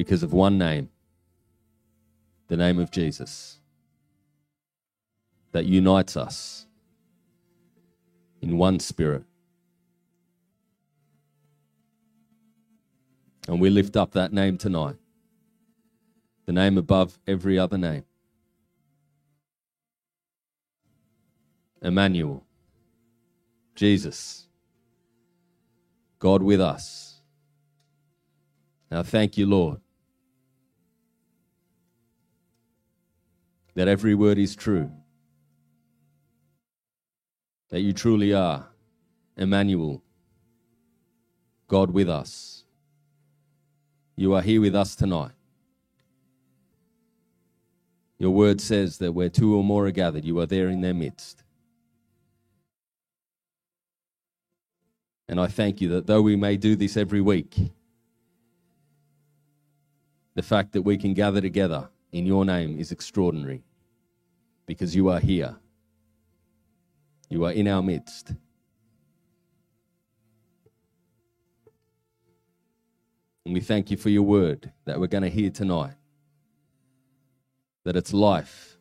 because of one name, the name of Jesus, that unites us in one spirit. And we lift up that name tonight, the name above every other name. Emmanuel, Jesus, God with us. Now, thank you, Lord, that every word is true, that you truly are Emmanuel, God with us. You are here with us tonight. Your word says that where two or more are gathered, you are there in their midst. And I thank you that though we may do this every week, the fact that we can gather together in your name is extraordinary because you are here. You are in our midst. And we thank you for your word that we're going to hear tonight. That it's life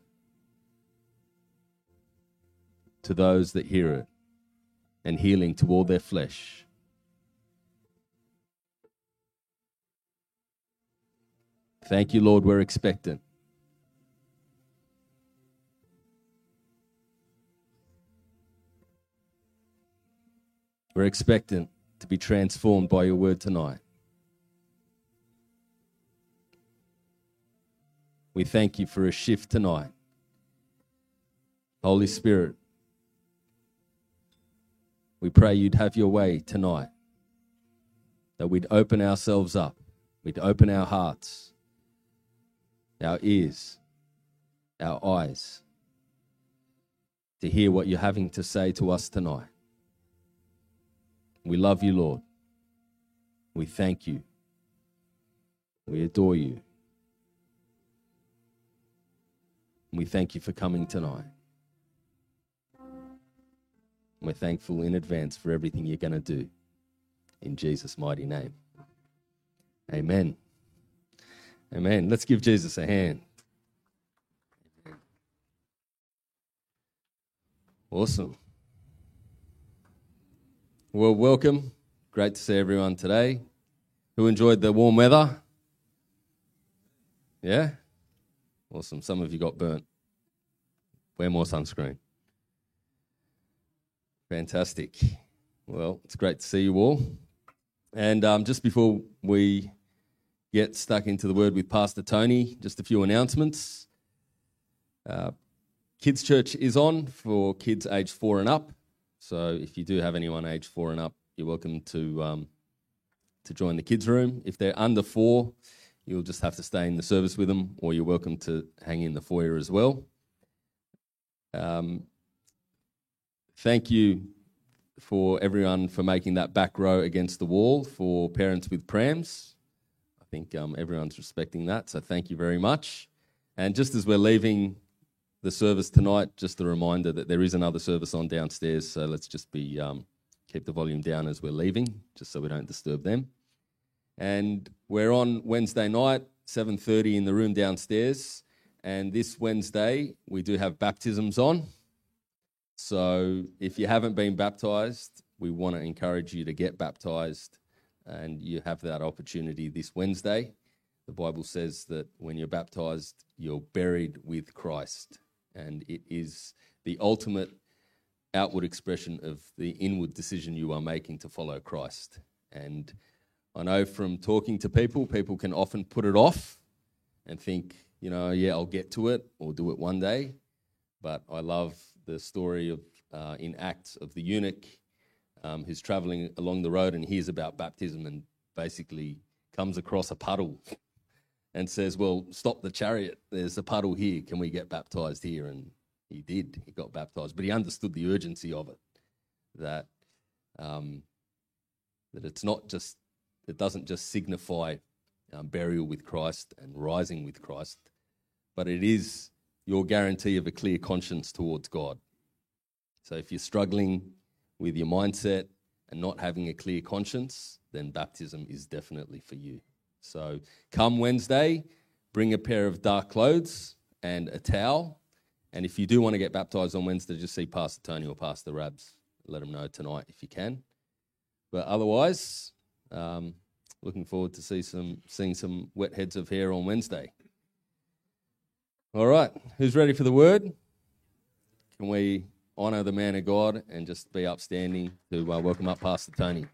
to those that hear it and healing to all their flesh. Thank you, Lord, we're expectant. We're expectant to be transformed by your word tonight. We thank you for a shift tonight. Holy Spirit, we pray you'd have your way tonight, that we'd open ourselves up, we'd open our hearts, our ears, our eyes to hear what you're having to say to us tonight. We love you, Lord. We thank you. We adore you. We thank you for coming tonight. We're thankful in advance for everything you're going to do. In Jesus' mighty name. Amen. Amen. Let's give Jesus a hand. Awesome. Well, welcome. Great to see everyone today. Who enjoyed the warm weather? Yeah? Awesome. Some of you got burnt. Wear more sunscreen. Fantastic. Well, it's great to see you all. And um, just before we get stuck into the word with Pastor Tony, just a few announcements. Uh, kids' church is on for kids aged four and up. So if you do have anyone aged four and up, you're welcome to um, to join the kids' room. If they're under four, you'll just have to stay in the service with them, or you're welcome to hang in the foyer as well. Um, thank you for everyone for making that back row against the wall for parents with prams. I think um, everyone's respecting that, so thank you very much. And just as we're leaving the service tonight, just a reminder that there is another service on downstairs, so let's just be um, keep the volume down as we're leaving, just so we don't disturb them. And we're on Wednesday night, 7:30 in the room downstairs. And this Wednesday we do have baptisms on. So if you haven't been baptized, we want to encourage you to get baptized, and you have that opportunity this Wednesday. The Bible says that when you're baptized, you're buried with Christ, and it is the ultimate outward expression of the inward decision you are making to follow Christ. And I know from talking to people, people can often put it off and think, you know, yeah, I'll get to it or do it one day. But I love the story of uh, in Acts of the eunuch um, who's traveling along the road and hears about baptism and basically comes across a puddle and says, "Well, stop the chariot. There's a puddle here. Can we get baptized here?" And he did. He got baptized, but he understood the urgency of it. That um, that it's not just it doesn't just signify um, burial with Christ and rising with Christ, but it is your guarantee of a clear conscience towards God. So if you're struggling with your mindset and not having a clear conscience, then baptism is definitely for you. So come Wednesday, bring a pair of dark clothes and a towel. And if you do want to get baptized on Wednesday, just see Pastor Tony or Pastor Rabs. Let them know tonight if you can. But otherwise, um, looking forward to see some seeing some wet heads of hair on Wednesday. All right, who's ready for the word? Can we honour the man of God and just be upstanding to uh, welcome up Pastor Tony?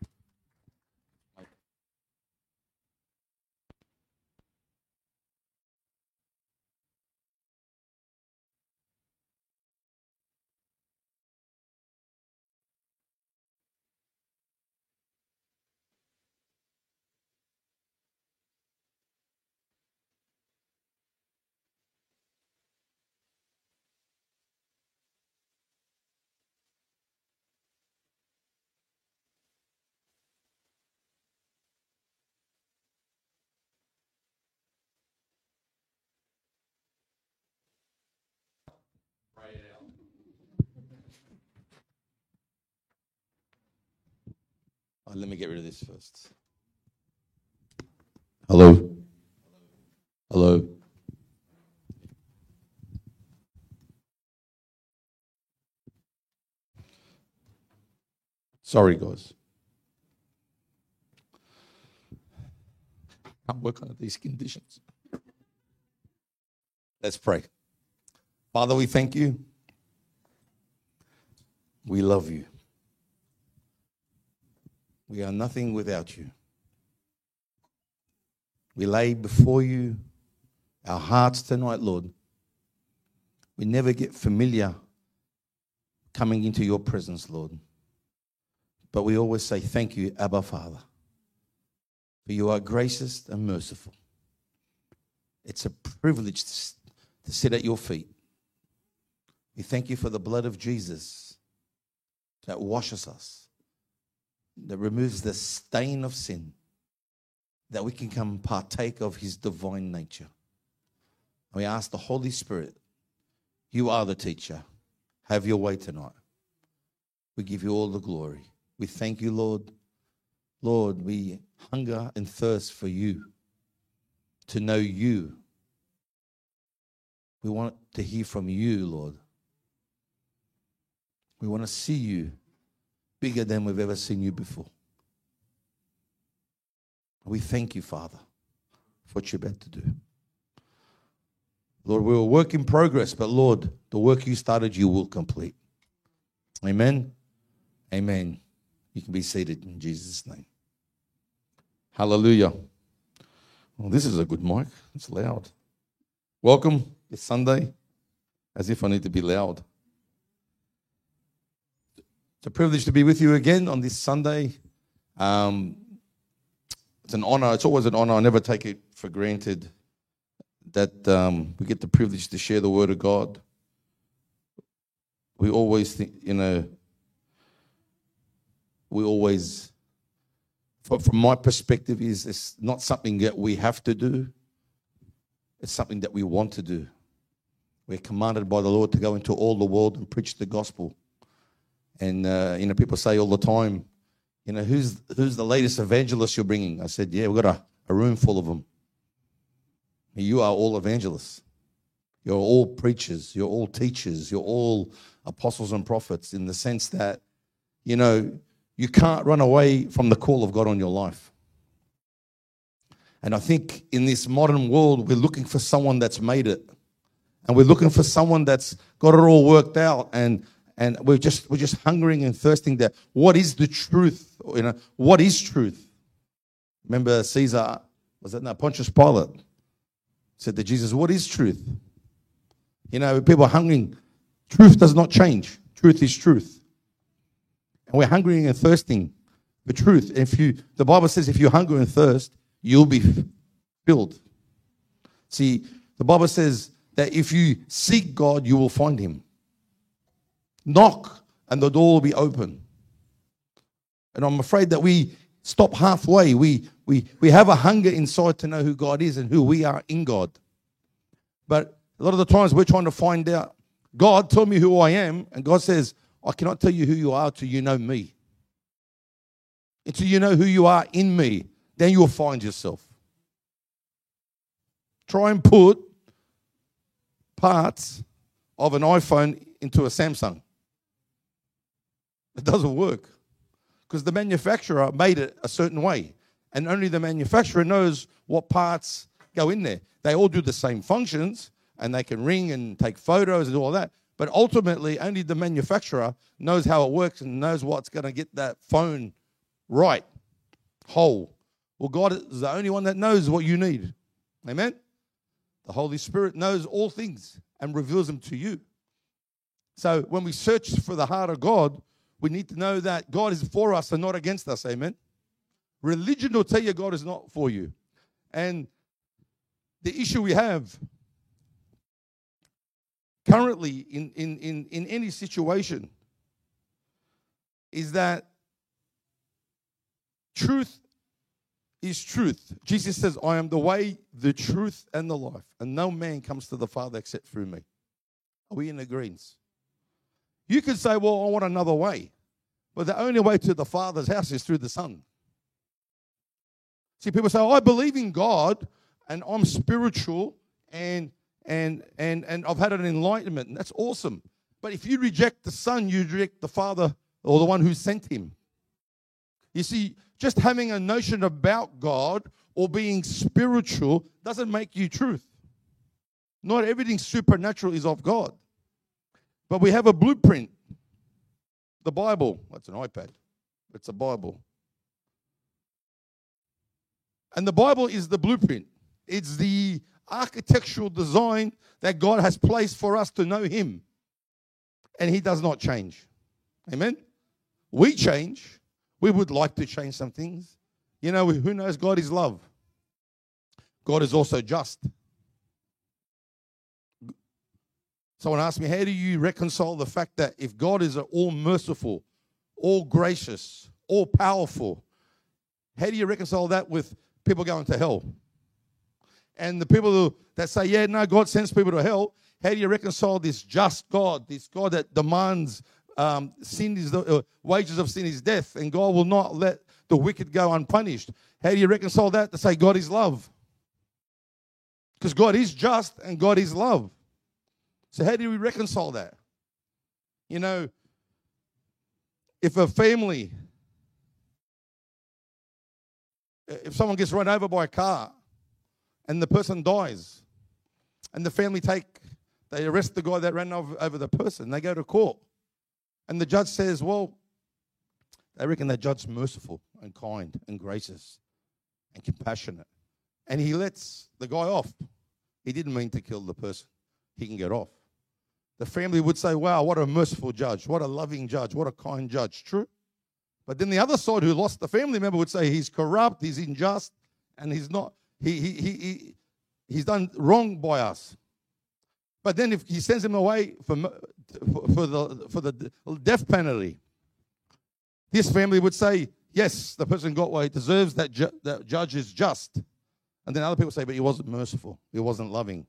Let me get rid of this first. Hello. Hello. Sorry, guys. Can't work under these conditions. Let's pray. Father, we thank you. We love you. We are nothing without you. We lay before you our hearts tonight, Lord. We never get familiar coming into your presence, Lord. But we always say, Thank you, Abba Father. For you are gracious and merciful. It's a privilege to sit at your feet. We thank you for the blood of Jesus that washes us that removes the stain of sin, that we can come partake of his divine nature. And we ask the Holy Spirit, you are the teacher. Have your way tonight. We give you all the glory. We thank you, Lord. Lord, we hunger and thirst for you, to know you. We want to hear from you, Lord. We want to see you bigger than we've ever seen you before. We thank you, Father, for what you're about to do. Lord, we're a work in progress, but Lord, the work you started, you will complete. Amen. Amen. You can be seated in Jesus' name. Hallelujah. Well, this is a good mic. It's loud. Welcome. It's Sunday. As if I need to be loud. It's a privilege to be with you again on this Sunday. Um, it's an honor. It's always an honor. I never take it for granted that um, we get the privilege to share the Word of God. We always think, you know, we always, from my perspective, is it's not something that we have to do. It's something that we want to do. We're commanded by the Lord to go into all the world and preach the gospel. And uh, you know, people say all the time, you know, who's who's the latest evangelist you're bringing? I said, yeah, we've got a, a room full of them. You are all evangelists. You're all preachers. You're all teachers. You're all apostles and prophets in the sense that, you know, you can't run away from the call of God on your life. And I think in this modern world, we're looking for someone that's made it. And we're looking for someone that's got it all worked out. And and we're just we're just hungering and thirsting that what is the truth? You know what is truth? Remember caesar was that not pontius pilate said to jesus what is truth? You know people are hungering. Truth does not change. Truth is truth. And we're hungering and thirsting for truth. If you the bible says if you hunger and thirst you'll be filled. See the bible says that if you seek god you will find him Knock and the door will be open. And I'm afraid that we stop halfway. We, we, we have a hunger inside to know who God is and who we are in God. But a lot of the times we're trying to find out, God, tell me who I am. And God says, I cannot tell you who you are till you know me. Until you know who you are in me, then you'll find yourself. try and put parts of an iPhone into a Samsung. It doesn't work because the manufacturer made it a certain way, and only the manufacturer knows what parts go in there. They all do the same functions, and they can ring and take photos and all that. But ultimately, only the manufacturer knows how it works and knows what's going to get that phone right, whole. Well, God is the only one that knows what you need. Amen? The Holy Spirit knows all things and reveals them to you. So when we search for the heart of God, we need to know that God is for us and not against us. Amen? Religion will tell you God is not for you. And the issue we have currently in, in, in, in any situation is that truth is truth. Jesus says, I am the way, the truth, and the life, and no man comes to the Father except through me. Are we in agreement? You could say, Well, I want another way. But the only way to the Father's house is through the Son. See, people say, oh, I believe in God and I'm spiritual and and and and I've had an enlightenment, and that's awesome. But if you reject the Son, you reject the Father or the one who sent him. You see, just having a notion about God or being spiritual doesn't make you truth. Not everything supernatural is of God. But we have a blueprint. The Bible. That's an iPad. It's a Bible. And the Bible is the blueprint. It's the architectural design that God has placed for us to know Him. And He does not change. Amen? We change. We would like to change some things. You know, who knows God is love? God is also just. Someone asked me, How do you reconcile the fact that if God is all merciful, all gracious, all powerful, how do you reconcile that with people going to hell? And the people that say, Yeah, no, God sends people to hell, how do you reconcile this just God, this God that demands um, sin is the uh, wages of sin is death, and God will not let the wicked go unpunished? How do you reconcile that to say God is love? Because God is just and God is love. So, how do we reconcile that? You know, if a family, if someone gets run over by a car and the person dies, and the family take, they arrest the guy that ran over, the person, they go to court, and the judge says, Well, they reckon that judge's merciful and kind and gracious and compassionate. And he lets the guy off. He didn't mean to kill the person, he can get off the family would say, Wow, what a merciful judge, what a loving judge, what a kind judge. True. But then the other side who lost the family member would say he's corrupt, he's unjust, and he's not, he, he, he, he he's done wrong by us. But then if he sends him away for, for, the, for the death penalty, this family would say, yes, the person got what he deserves, that, ju- that judge is just. And then other people say, but he wasn't merciful, he wasn't loving,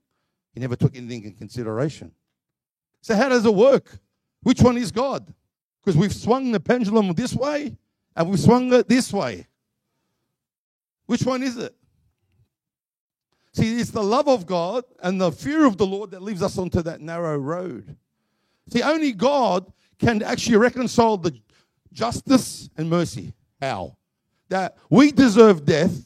he never took anything in consideration. So, how does it work? Which one is God? Because we've swung the pendulum this way and we've swung it this way. Which one is it? See, it's the love of God and the fear of the Lord that leads us onto that narrow road. See, only God can actually reconcile the justice and mercy. How? That we deserve death,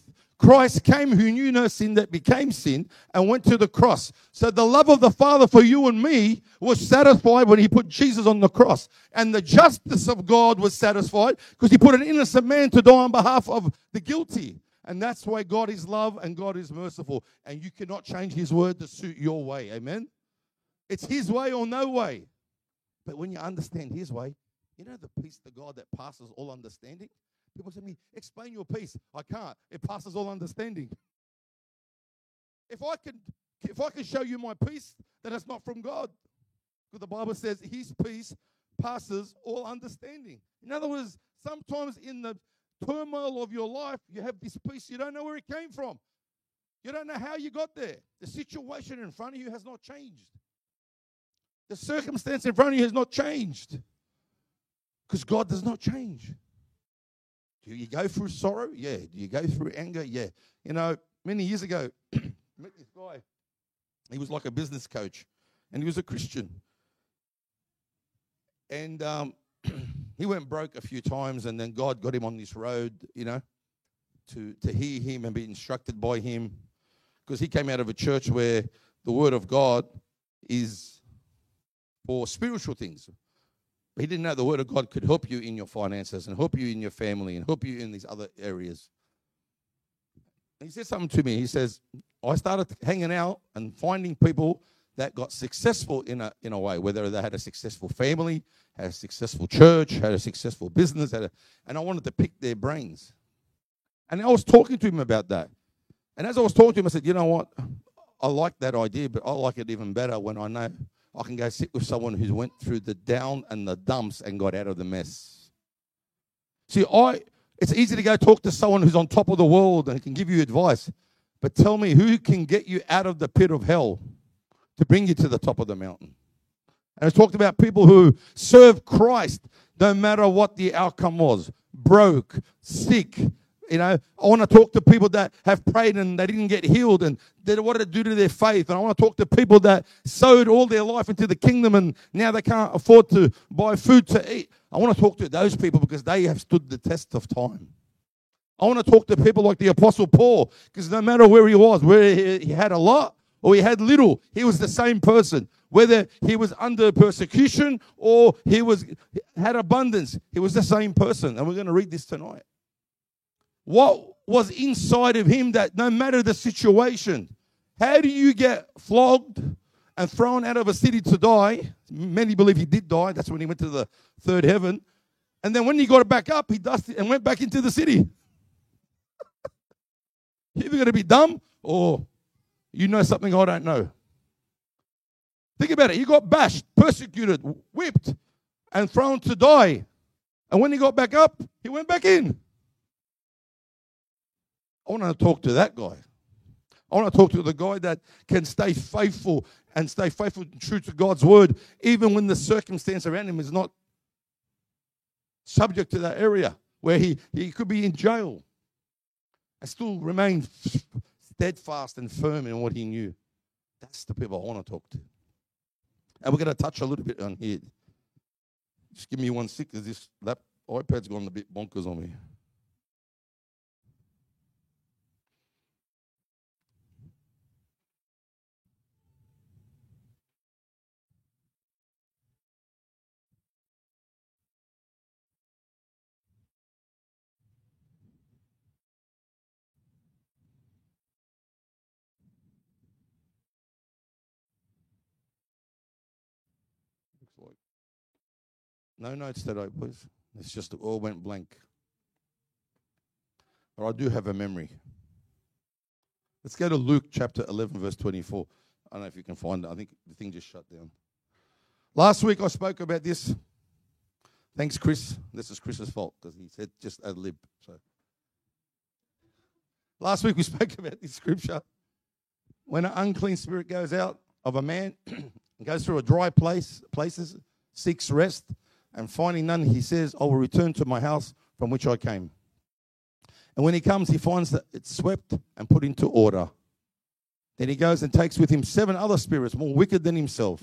Christ came who knew no sin that became sin and went to the cross. So the love of the Father for you and me was satisfied when he put Jesus on the cross. And the justice of God was satisfied because he put an innocent man to die on behalf of the guilty. And that's why God is love and God is merciful. And you cannot change his word to suit your way. Amen? It's his way or no way. But when you understand his way, you know the peace of God that passes all understanding? People say to me, explain your peace. I can't. It passes all understanding. If I can, if I can show you my peace, then it's not from God. Because the Bible says his peace passes all understanding. In other words, sometimes in the turmoil of your life, you have this peace, you don't know where it came from. You don't know how you got there. The situation in front of you has not changed. The circumstance in front of you has not changed. Because God does not change. Do you go through sorrow? Yeah. Do you go through anger? Yeah. You know, many years ago, met this guy. He was like a business coach, and he was a Christian. And um, he went broke a few times, and then God got him on this road, you know, to, to hear him and be instructed by him. Because he came out of a church where the word of God is for spiritual things. He didn't know the word of God could help you in your finances and help you in your family and help you in these other areas. He said something to me. He says, I started hanging out and finding people that got successful in a, in a way, whether they had a successful family, had a successful church, had a successful business, a, and I wanted to pick their brains. And I was talking to him about that. And as I was talking to him, I said, you know what? I like that idea, but I like it even better when I know I can go sit with someone who went through the down and the dumps and got out of the mess. See, I it's easy to go talk to someone who's on top of the world and can give you advice. But tell me who can get you out of the pit of hell to bring you to the top of the mountain. And I talked about people who serve Christ no matter what the outcome was broke, sick, you know, I want to talk to people that have prayed and they didn't get healed and they what did it do to their faith. And I want to talk to people that sowed all their life into the kingdom and now they can't afford to buy food to eat. I want to talk to those people because they have stood the test of time. I want to talk to people like the Apostle Paul because no matter where he was, where he had a lot or he had little, he was the same person. Whether he was under persecution or he was had abundance, he was the same person. And we're going to read this tonight what was inside of him that no matter the situation, how do you get flogged and thrown out of a city to die? Many believe he did die. That's when he went to the third heaven. And then when he got back up, he dusted and went back into the city. You're either going to be dumb or you know something I don't know. Think about it. He got bashed, persecuted, whipped, and thrown to die. And when he got back up, he went back in. I want to talk to that guy. I want to talk to the guy that can stay faithful and stay faithful and true to God's word, even when the circumstance around him is not subject to that area where he, he could be in jail and still remain steadfast and firm in what he knew. That's the people I want to talk to. And we're going to touch a little bit on here. Just give me one sec because this that iPad's gone a bit bonkers on me. No notes today, please. It's just it all went blank. But I do have a memory. Let's go to Luke chapter 11, verse 24. I don't know if you can find it. I think the thing just shut down. Last week I spoke about this. Thanks, Chris. This is Chris's fault because he said just ad lib. So last week we spoke about this scripture. When an unclean spirit goes out of a man and goes through a dry place, places, seeks rest, and finding none, he says, I will return to my house from which I came. And when he comes, he finds that it's swept and put into order. Then he goes and takes with him seven other spirits more wicked than himself,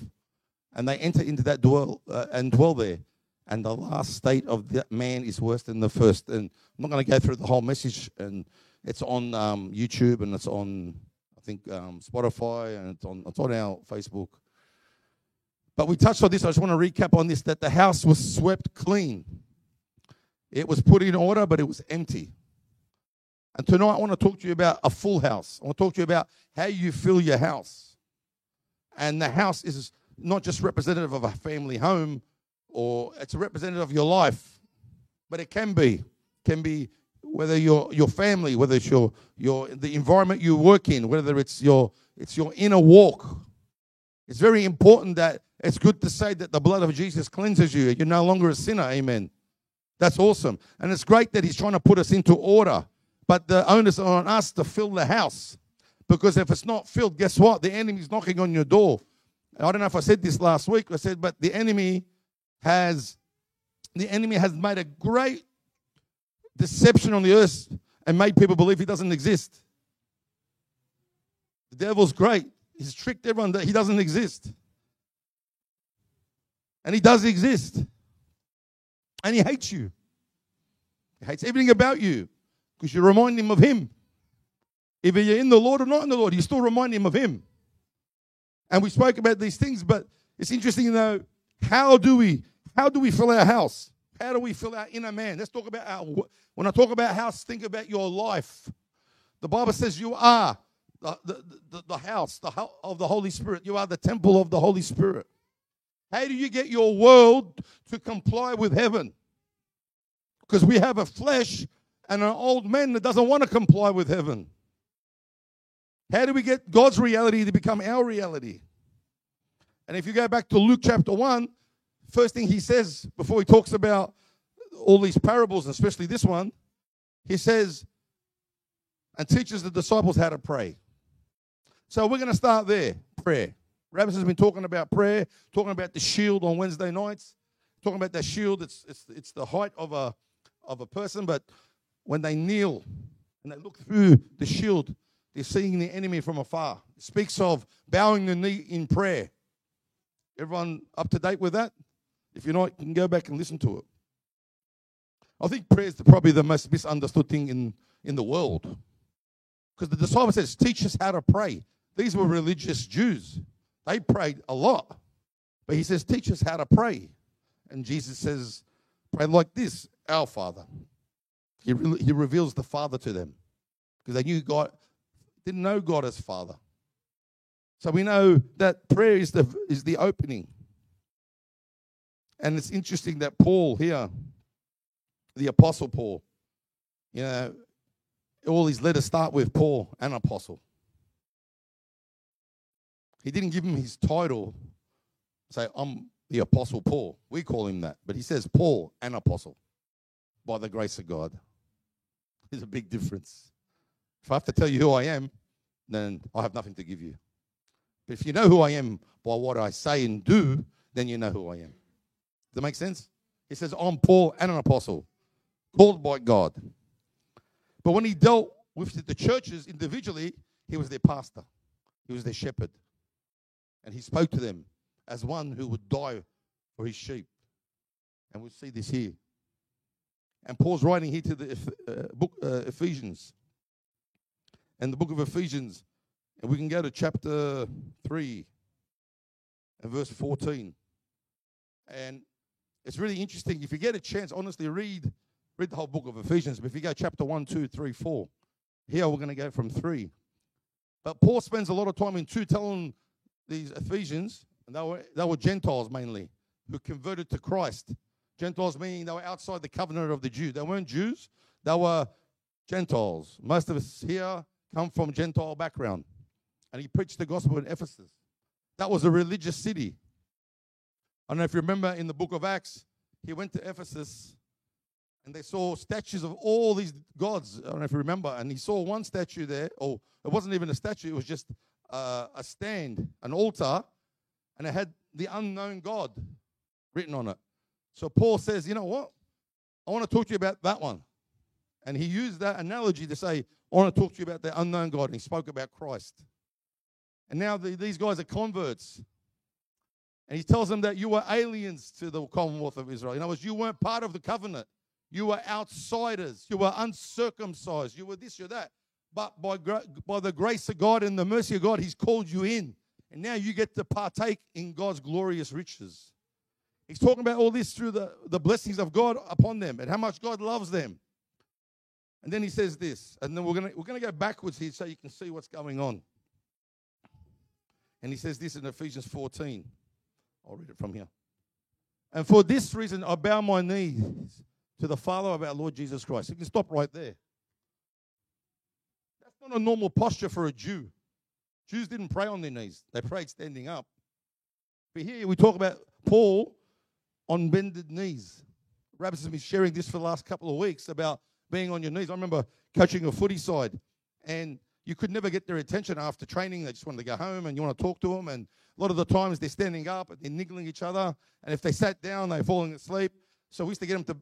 and they enter into that dwell uh, and dwell there. And the last state of that man is worse than the first. And I'm not going to go through the whole message, and it's on um, YouTube and it's on, I think, um, Spotify, and it's on, it's on our Facebook. But we touched on this. I just want to recap on this that the house was swept clean. It was put in order, but it was empty. And tonight I want to talk to you about a full house. I want to talk to you about how you fill your house. And the house is not just representative of a family home or it's a representative of your life, but it can be. Can be whether your your family, whether it's your your the environment you work in, whether it's your it's your inner walk. It's very important that it's good to say that the blood of Jesus cleanses you. You're no longer a sinner. Amen. That's awesome. And it's great that he's trying to put us into order. But the onus on us to fill the house. Because if it's not filled, guess what? The enemy's knocking on your door. I don't know if I said this last week. I said, but the enemy has the enemy has made a great deception on the earth and made people believe he doesn't exist. The devil's great. He's tricked everyone that he doesn't exist. And he does exist. And he hates you. He hates everything about you because you remind him of him. If you're in the Lord or not in the Lord, you still remind him of him. And we spoke about these things, but it's interesting know how do we how do we fill our house? How do we fill our inner man? Let's talk about our when I talk about house, think about your life. The Bible says you are the, the, the, the house the, of the Holy Spirit. You are the temple of the Holy Spirit. How do you get your world to comply with heaven? Because we have a flesh and an old man that doesn't want to comply with heaven. How do we get God's reality to become our reality? And if you go back to Luke chapter 1, first thing he says before he talks about all these parables, especially this one, he says, and teaches the disciples how to pray. So we're going to start there prayer. Rabbis has been talking about prayer, talking about the shield on Wednesday nights, talking about that shield. It's, it's, it's the height of a, of a person, but when they kneel and they look through the shield, they're seeing the enemy from afar. It speaks of bowing the knee in prayer. Everyone up to date with that? If you're not, you can go back and listen to it. I think prayer is probably the most misunderstood thing in, in the world. Because the disciple says, teach us how to pray. These were religious Jews. They prayed a lot. But he says, teach us how to pray. And Jesus says, pray like this, our Father. He, re- he reveals the Father to them. Because they knew God, didn't know God as Father. So we know that prayer is the, is the opening. And it's interesting that Paul here, the Apostle Paul, you know, all his letters start with Paul, an apostle. He didn't give him his title, say, I'm the Apostle Paul. We call him that. But he says, Paul, an apostle, by the grace of God. There's a big difference. If I have to tell you who I am, then I have nothing to give you. But if you know who I am by what I say and do, then you know who I am. Does that make sense? He says, I'm Paul and an apostle, called by God. But when he dealt with the churches individually, he was their pastor, he was their shepherd. And he spoke to them as one who would die for his sheep. And we'll see this here. And Paul's writing here to the uh, book uh, Ephesians. And the book of Ephesians, and we can go to chapter 3 and verse 14. And it's really interesting. If you get a chance, honestly, read read the whole book of Ephesians. But if you go chapter 1, 2, 3, 4, here we're going to go from 3. But Paul spends a lot of time in 2 telling these Ephesians, and they were, they were Gentiles mainly, who converted to Christ. Gentiles meaning they were outside the covenant of the Jew. They weren't Jews, they were Gentiles. Most of us here come from Gentile background. And he preached the gospel in Ephesus. That was a religious city. I don't know if you remember in the book of Acts, he went to Ephesus and they saw statues of all these gods. I don't know if you remember. And he saw one statue there, or it wasn't even a statue, it was just uh, a stand, an altar, and it had the unknown God written on it. So Paul says, You know what? I want to talk to you about that one. And he used that analogy to say, I want to talk to you about the unknown God. And he spoke about Christ. And now the, these guys are converts. And he tells them that you were aliens to the commonwealth of Israel. In other words, you weren't part of the covenant. You were outsiders. You were uncircumcised. You were this, you're that. But by, by the grace of God and the mercy of God, He's called you in. And now you get to partake in God's glorious riches. He's talking about all this through the, the blessings of God upon them and how much God loves them. And then he says this, and then we're gonna we're gonna go backwards here so you can see what's going on. And he says this in Ephesians 14. I'll read it from here. And for this reason I bow my knees to the Father of our Lord Jesus Christ. You can stop right there. Not a normal posture for a Jew. Jews didn't pray on their knees, they prayed standing up. But here we talk about Paul on bended knees. Rabbis has been sharing this for the last couple of weeks about being on your knees. I remember coaching a footy side, and you could never get their attention after training. They just wanted to go home, and you want to talk to them. And a lot of the times they're standing up and they're niggling each other. And if they sat down, they're falling asleep. So we used to get them to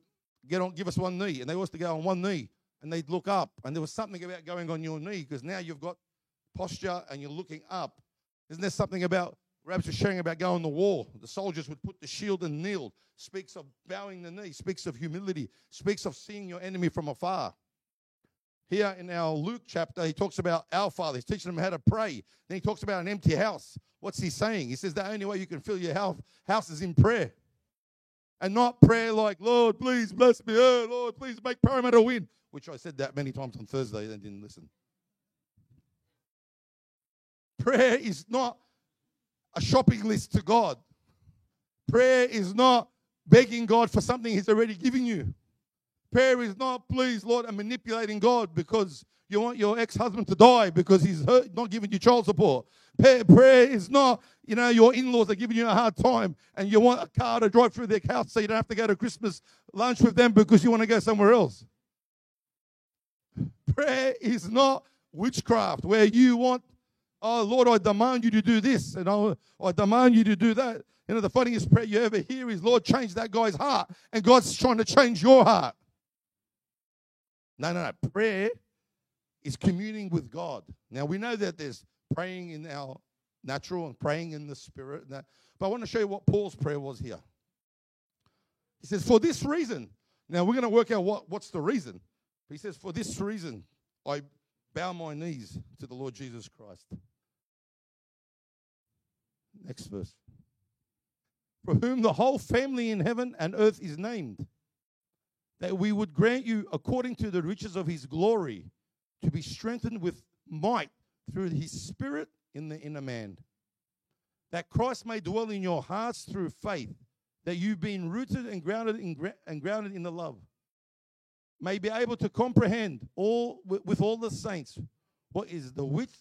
get on, give us one knee. And they used to go on one knee and they'd look up. And there was something about going on your knee because now you've got posture and you're looking up. Isn't there something about Rabs was sharing about going to war? The soldiers would put the shield and kneel. Speaks of bowing the knee, speaks of humility, speaks of seeing your enemy from afar. Here in our Luke chapter, he talks about our Father. He's teaching them how to pray. Then he talks about an empty house. What's he saying? He says the only way you can fill your house, house is in prayer. And not prayer like, Lord, please bless me. Oh, Lord, please make Parramatta win. Which I said that many times on Thursday and didn't listen. Prayer is not a shopping list to God. Prayer is not begging God for something He's already given you. Prayer is not, please, Lord, and manipulating God because you want your ex husband to die because he's hurt, not giving you child support. Prayer is not, you know, your in laws are giving you a hard time and you want a car to drive through their house so you don't have to go to Christmas lunch with them because you want to go somewhere else. Prayer is not witchcraft where you want, oh, Lord, I demand you to do this and I, I demand you to do that. You know, the funniest prayer you ever hear is, Lord, change that guy's heart. And God's trying to change your heart. No, no, no. Prayer is communing with God. Now, we know that there's praying in our natural and praying in the spirit. But I want to show you what Paul's prayer was here. He says, For this reason. Now, we're going to work out what, what's the reason. He says, For this reason, I bow my knees to the Lord Jesus Christ. Next verse for whom the whole family in heaven and earth is named, that we would grant you, according to the riches of his glory, to be strengthened with might through his spirit in the inner man, that Christ may dwell in your hearts through faith, that you, being rooted and grounded in, and grounded in the love, may be able to comprehend all with, all the saints what is the width,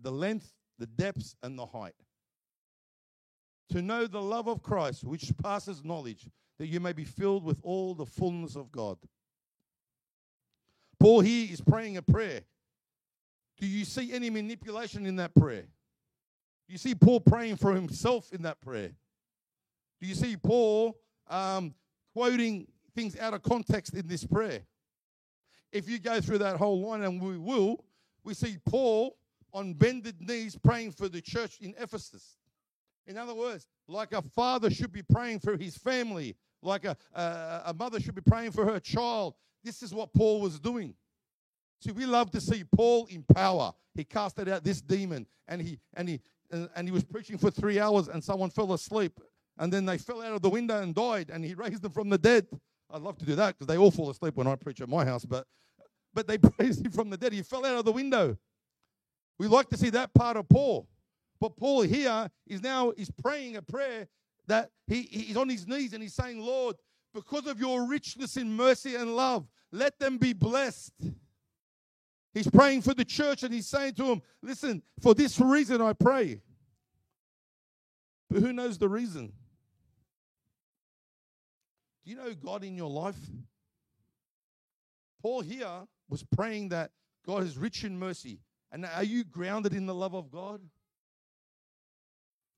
the length, the depths, and the height to know the love of Christ, which passes knowledge, that you may be filled with all the fullness of God. Paul here is praying a prayer. Do you see any manipulation in that prayer? Do you see Paul praying for himself in that prayer? Do you see Paul um, quoting things out of context in this prayer? If you go through that whole line, and we will, we see Paul on bended knees praying for the church in Ephesus. In other words, like a father should be praying for his family, like a, a, a mother should be praying for her child. This is what Paul was doing. See, we love to see Paul in power. He casted out this demon, and he and he uh, and he was preaching for three hours, and someone fell asleep, and then they fell out of the window and died, and he raised them from the dead. I'd love to do that because they all fall asleep when I preach at my house, but but they raised him from the dead. He fell out of the window. We like to see that part of Paul. But Paul here is now is praying a prayer that he, he's on his knees and he's saying, Lord, because of your richness in mercy and love, let them be blessed. He's praying for the church and he's saying to them, Listen, for this reason I pray. But who knows the reason? Do you know God in your life? Paul here was praying that God is rich in mercy. And are you grounded in the love of God?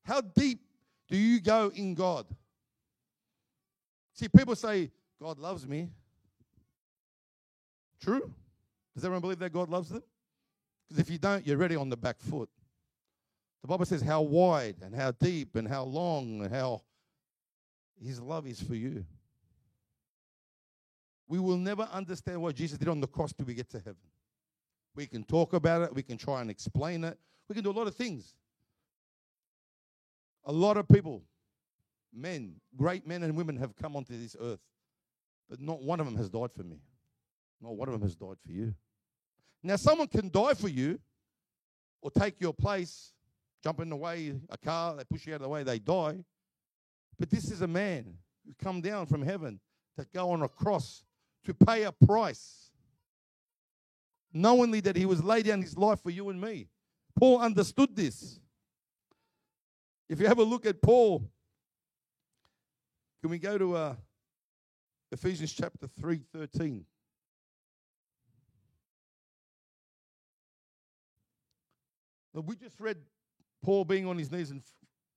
How deep do you go in God? See, people say, God loves me. True? Does everyone believe that God loves them? Because if you don't, you're already on the back foot. The Bible says how wide and how deep and how long and how His love is for you. We will never understand what Jesus did on the cross till we get to heaven. We can talk about it, we can try and explain it, we can do a lot of things. A lot of people, men, great men and women, have come onto this earth, but not one of them has died for me. Not one of them has died for you. Now, someone can die for you or take your place, jump in the way, a car, they push you out of the way, they die. But this is a man who come down from heaven to go on a cross to pay a price, knowingly that he was laid down his life for you and me. Paul understood this. If you have a look at Paul, can we go to uh, Ephesians chapter 3 13? We just read Paul being on his knees in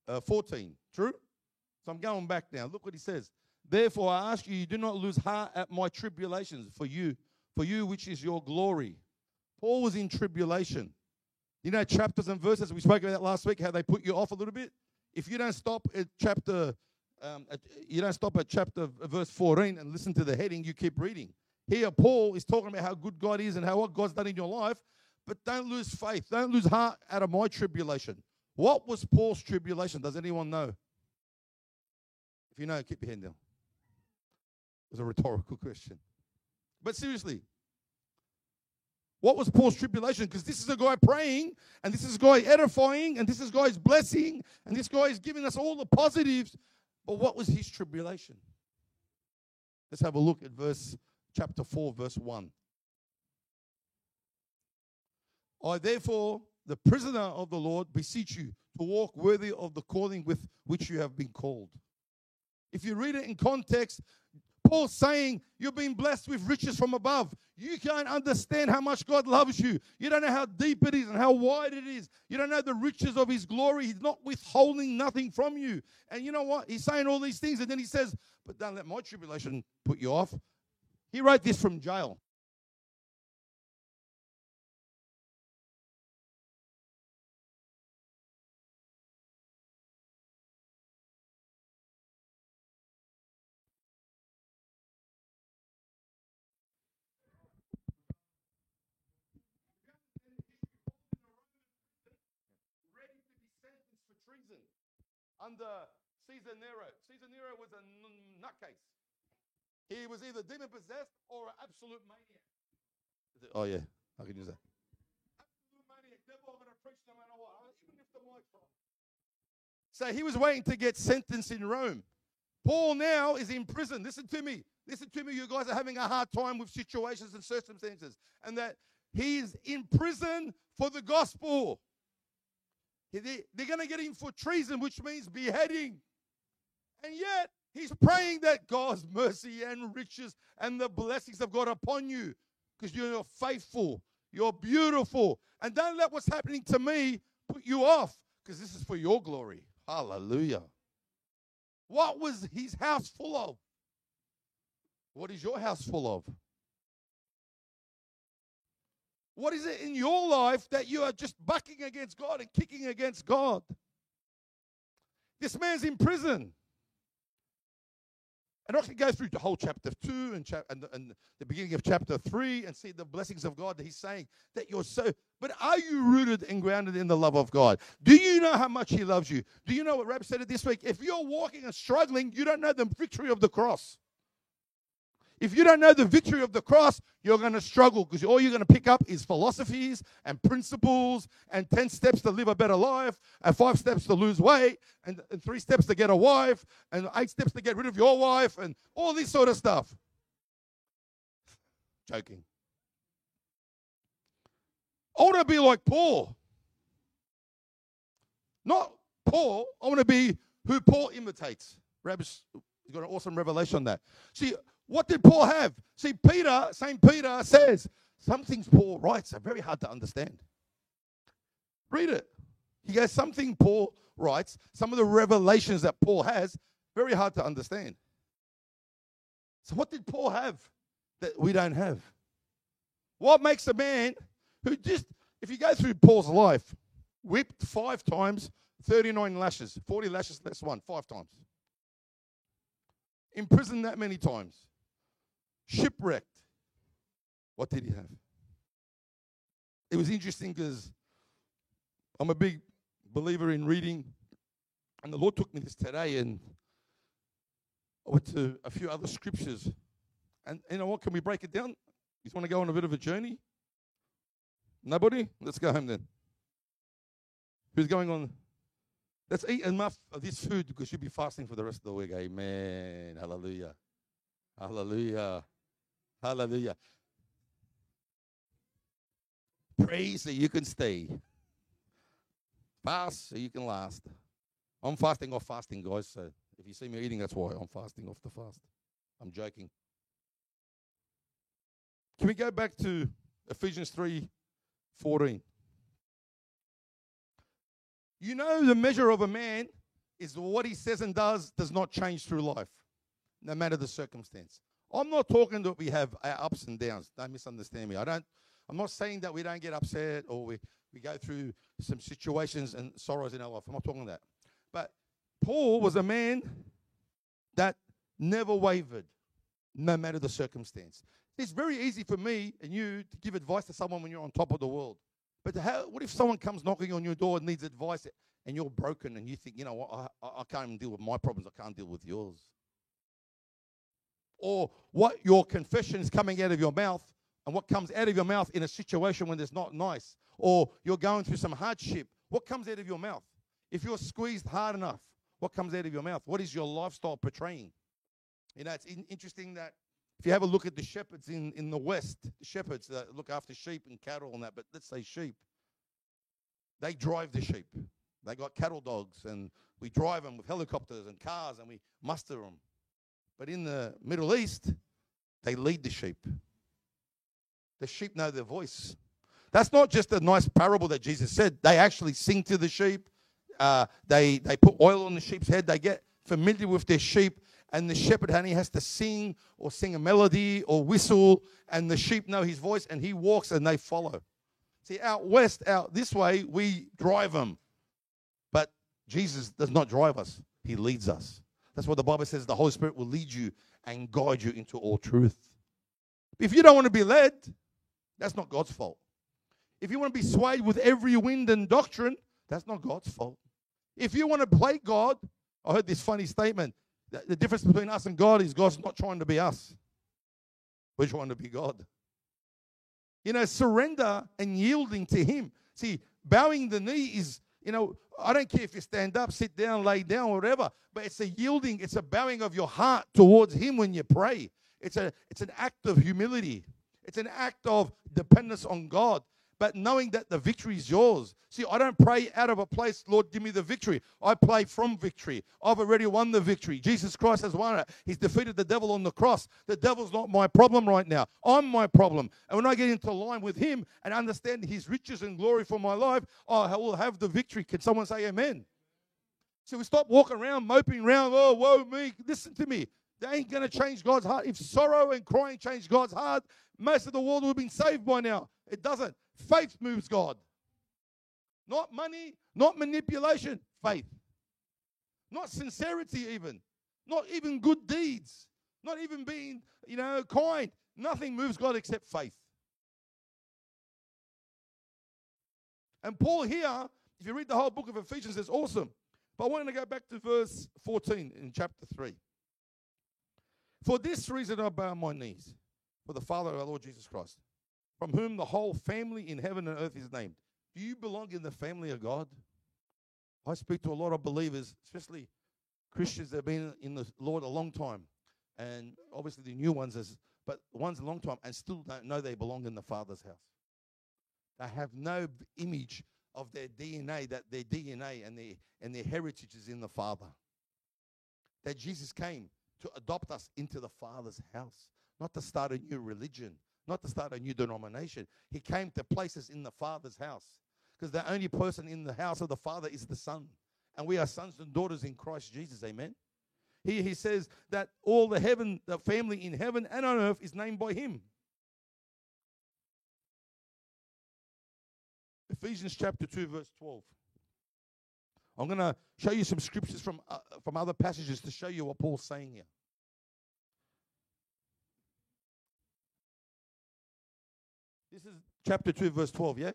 uh, 14. True? So I'm going back now. Look what he says. Therefore, I ask you, you do not lose heart at my tribulations for you, for you which is your glory. Paul was in tribulation. You know, chapters and verses, we spoke about that last week, how they put you off a little bit. If you don't stop at chapter, um, at, you don't stop at chapter verse 14 and listen to the heading, you keep reading. Here, Paul is talking about how good God is and how what God's done in your life, but don't lose faith. Don't lose heart out of my tribulation. What was Paul's tribulation? Does anyone know? If you know, keep your hand down. It was a rhetorical question. But seriously, what was Paul's tribulation? Because this is a guy praying, and this is a guy edifying, and this is a guy's blessing, and this guy is giving us all the positives. But what was his tribulation? Let's have a look at verse chapter 4, verse 1. I therefore, the prisoner of the Lord, beseech you to walk worthy of the calling with which you have been called. If you read it in context, Paul's saying you're being blessed with riches from above. You can't understand how much God loves you. You don't know how deep it is and how wide it is. You don't know the riches of His glory. He's not withholding nothing from you. And you know what? He's saying all these things, and then He says, But don't let my tribulation put you off. He wrote this from jail. Under Caesar Nero. Caesar Nero was a nutcase. He was either demon possessed or an absolute maniac. Oh, yeah, I can use that. Absolute maniac. Devil, I'm going to preach no matter what. Even if the mic's on. So he was waiting to get sentenced in Rome. Paul now is in prison. Listen to me. Listen to me. You guys are having a hard time with situations and circumstances. And that he is in prison for the gospel. They're going to get him for treason, which means beheading. And yet, he's praying that God's mercy and riches and the blessings of God upon you because you're faithful, you're beautiful. And don't let what's happening to me put you off because this is for your glory. Hallelujah. What was his house full of? What is your house full of? What is it in your life that you are just bucking against God and kicking against God? This man's in prison. And I can go through the whole chapter 2 and, and, and the beginning of chapter 3 and see the blessings of God that he's saying that you're so. But are you rooted and grounded in the love of God? Do you know how much he loves you? Do you know what Rab said it this week? If you're walking and struggling, you don't know the victory of the cross. If you don't know the victory of the cross, you're going to struggle because all you're going to pick up is philosophies and principles and 10 steps to live a better life and five steps to lose weight and, and three steps to get a wife and eight steps to get rid of your wife and all this sort of stuff. Joking. I want to be like Paul. Not Paul. I want to be who Paul imitates. Rab's got an awesome revelation on that. See, what did Paul have? See, Peter, St. Peter says, some things Paul writes are very hard to understand. Read it. He goes, something Paul writes, some of the revelations that Paul has, very hard to understand. So, what did Paul have that we don't have? What makes a man who just, if you go through Paul's life, whipped five times, 39 lashes, 40 lashes less one, five times. Imprisoned that many times shipwrecked. What did he have? It was interesting because I'm a big believer in reading, and the Lord took me this today, and I went to a few other scriptures. And you know what? Can we break it down? You want to go on a bit of a journey? Nobody? Let's go home then. Who's going on? Let's eat enough of this food because you'll be fasting for the rest of the week. Amen. Hallelujah. Hallelujah. Hallelujah. Pray so you can stay. Fast so you can last. I'm fasting off fasting, guys. So if you see me eating, that's why I'm fasting off the fast. I'm joking. Can we go back to Ephesians 3 14? You know, the measure of a man is what he says and does does not change through life, no matter the circumstance. I'm not talking that we have uh, ups and downs. Don't misunderstand me. I don't. I'm not saying that we don't get upset or we we go through some situations and sorrows in our life. I'm not talking that. But Paul was a man that never wavered, no matter the circumstance. It's very easy for me and you to give advice to someone when you're on top of the world. But how, what if someone comes knocking on your door and needs advice and you're broken and you think, you know what, I, I can't even deal with my problems, I can't deal with yours? Or what your confession is coming out of your mouth and what comes out of your mouth in a situation when it's not nice, or you're going through some hardship, what comes out of your mouth? If you're squeezed hard enough, what comes out of your mouth? What is your lifestyle portraying? You know, it's in- interesting that if you have a look at the shepherds in, in the West, the shepherds that look after sheep and cattle and that, but let's say sheep, they drive the sheep. They got cattle dogs, and we drive them with helicopters and cars, and we muster them. But in the Middle East, they lead the sheep. The sheep know their voice. That's not just a nice parable that Jesus said. They actually sing to the sheep. Uh, they they put oil on the sheep's head. They get familiar with their sheep, and the shepherd honey has to sing or sing a melody or whistle, and the sheep know his voice, and he walks and they follow. See, out west, out this way, we drive them, but Jesus does not drive us; He leads us. That's what the Bible says. The Holy Spirit will lead you and guide you into all truth. If you don't want to be led, that's not God's fault. If you want to be swayed with every wind and doctrine, that's not God's fault. If you want to play God, I heard this funny statement. The difference between us and God is God's not trying to be us. We're trying to be God. You know, surrender and yielding to Him. See, bowing the knee is, you know, I don't care if you stand up, sit down, lay down, whatever, but it's a yielding, it's a bowing of your heart towards Him when you pray. It's, a, it's an act of humility, it's an act of dependence on God but knowing that the victory is yours. See, I don't pray out of a place, Lord, give me the victory. I pray from victory. I've already won the victory. Jesus Christ has won it. He's defeated the devil on the cross. The devil's not my problem right now. I'm my problem. And when I get into line with him and understand his riches and glory for my life, I will have the victory. Can someone say amen? So we stop walking around, moping around, oh, woe me. Listen to me. They ain't going to change God's heart. If sorrow and crying change God's heart, most of the world would have been saved by now. It doesn't. Faith moves God. Not money, not manipulation, faith. Not sincerity, even. Not even good deeds. Not even being, you know, kind. Nothing moves God except faith. And Paul here, if you read the whole book of Ephesians, it's awesome. But I want to go back to verse 14 in chapter 3. For this reason I bow my knees for the Father of our Lord Jesus Christ from whom the whole family in heaven and earth is named. Do you belong in the family of God? I speak to a lot of believers, especially Christians that have been in the Lord a long time, and obviously the new ones, as, but ones a long time, and still don't know they belong in the Father's house. They have no image of their DNA, that their DNA and their and their heritage is in the Father. That Jesus came to adopt us into the Father's house, not to start a new religion, not to start a new denomination. He came to place us in the Father's house because the only person in the house of the Father is the Son. And we are sons and daughters in Christ Jesus. Amen. He, he says that all the heaven, the family in heaven and on earth is named by him. Ephesians chapter 2, verse 12. I'm going to show you some scriptures from, uh, from other passages to show you what Paul's saying here. This is chapter 2, verse 12, yeah?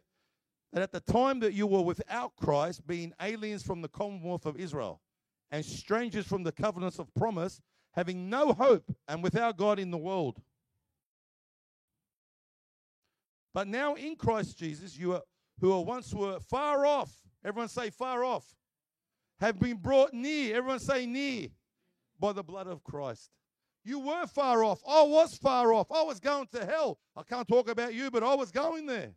That at the time that you were without Christ, being aliens from the commonwealth of Israel and strangers from the covenants of promise, having no hope and without God in the world. But now in Christ Jesus, you are who are once were far off. Everyone say far off. Have been brought near. Everyone say near by the blood of Christ. You were far off. I was far off. I was going to hell. I can't talk about you, but I was going there.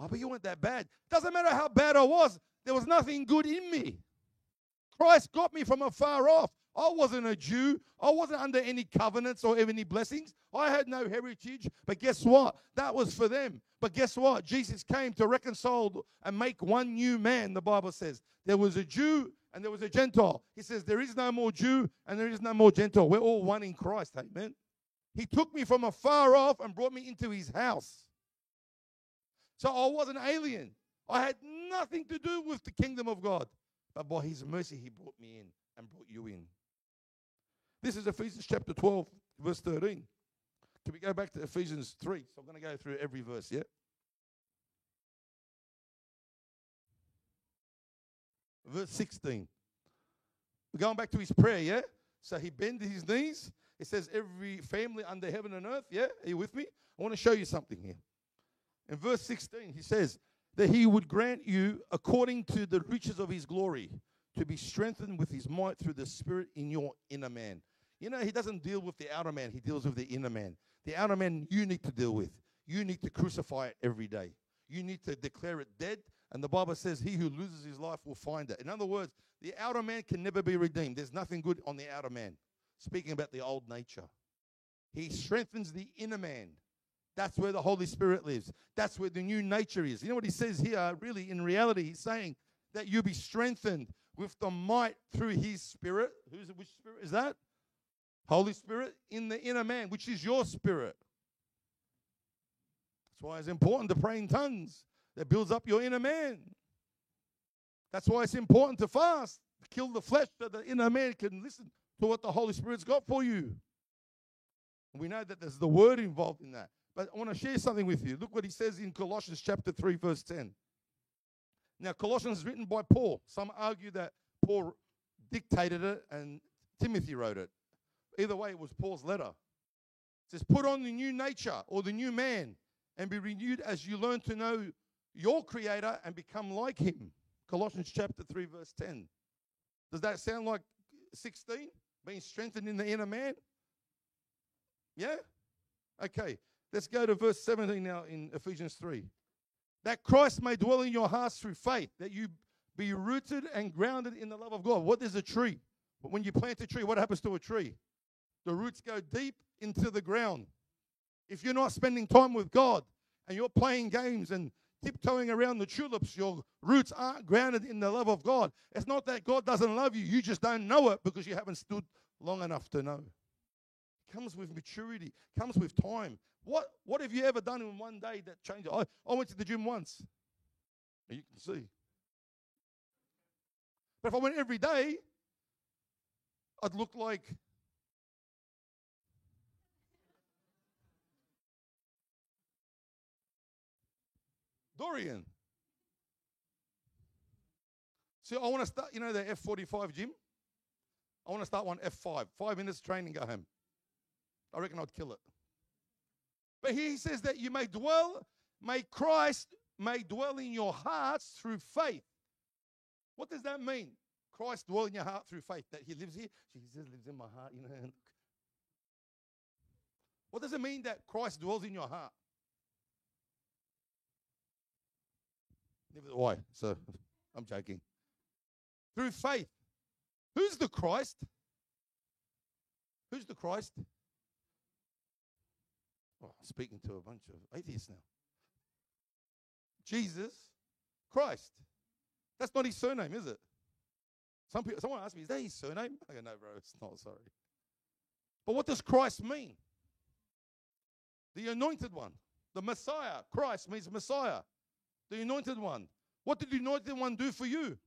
Oh, but you weren't that bad. Doesn't matter how bad I was, there was nothing good in me. Christ got me from afar off. I wasn't a Jew. I wasn't under any covenants or any blessings. I had no heritage. But guess what? That was for them. But guess what? Jesus came to reconcile and make one new man, the Bible says. There was a Jew and there was a Gentile. He says, There is no more Jew and there is no more Gentile. We're all one in Christ. Amen. He took me from afar off and brought me into his house. So I was an alien. I had nothing to do with the kingdom of God. But by his mercy, he brought me in and brought you in. This is Ephesians chapter 12, verse 13. Can we go back to Ephesians 3? So I'm going to go through every verse, yeah? Verse 16. We're going back to his prayer, yeah? So he bended his knees. It says, Every family under heaven and earth, yeah? Are you with me? I want to show you something here. In verse 16, he says, That he would grant you, according to the riches of his glory, to be strengthened with his might through the Spirit in your inner man. You know, he doesn't deal with the outer man, he deals with the inner man. The outer man you need to deal with. You need to crucify it every day. You need to declare it dead. And the Bible says, He who loses his life will find it. In other words, the outer man can never be redeemed. There's nothing good on the outer man. Speaking about the old nature, He strengthens the inner man. That's where the Holy Spirit lives. That's where the new nature is. You know what He says here? Uh, really, in reality, He's saying that you be strengthened with the might through His Spirit. Who's which Spirit is that? Holy Spirit in the inner man, which is your spirit. That's why it's important to pray in tongues. That builds up your inner man. That's why it's important to fast, kill the flesh so the inner man can listen to what the Holy Spirit's got for you. We know that there's the word involved in that. But I want to share something with you. Look what he says in Colossians chapter 3, verse 10. Now, Colossians is written by Paul. Some argue that Paul dictated it and Timothy wrote it. Either way, it was Paul's letter. It says, Put on the new nature or the new man and be renewed as you learn to know your Creator and become like Him. Colossians chapter 3, verse 10. Does that sound like 16? Being strengthened in the inner man? Yeah? Okay. Let's go to verse 17 now in Ephesians 3. That Christ may dwell in your hearts through faith, that you be rooted and grounded in the love of God. What is a tree? But when you plant a tree, what happens to a tree? The roots go deep into the ground. If you're not spending time with God and you're playing games and tiptoeing around the tulips, your roots aren't grounded in the love of God. It's not that God doesn't love you, you just don't know it because you haven't stood long enough to know. It comes with maturity, comes with time. What, what have you ever done in one day that changed? I, I went to the gym once. You can see. But if I went every day, I'd look like Dorian. See, I want to start, you know, the F45 gym? I want to start one F5. Five minutes training, go home. I reckon I'd kill it. But he says that you may dwell, may Christ may dwell in your hearts through faith. What does that mean? Christ dwell in your heart through faith. That he lives here. Jesus lives in my heart. You know. What does it mean that Christ dwells in your heart? Do I. So I'm joking. Through faith. Who's the Christ? Who's the Christ? Oh, speaking to a bunch of atheists now. Jesus Christ. That's not his surname, is it? Some people, someone asked me, is that his surname? I go, no, bro, it's not, sorry. But what does Christ mean? The anointed one. The Messiah. Christ means Messiah the anointed one. What did the anointed one do for you?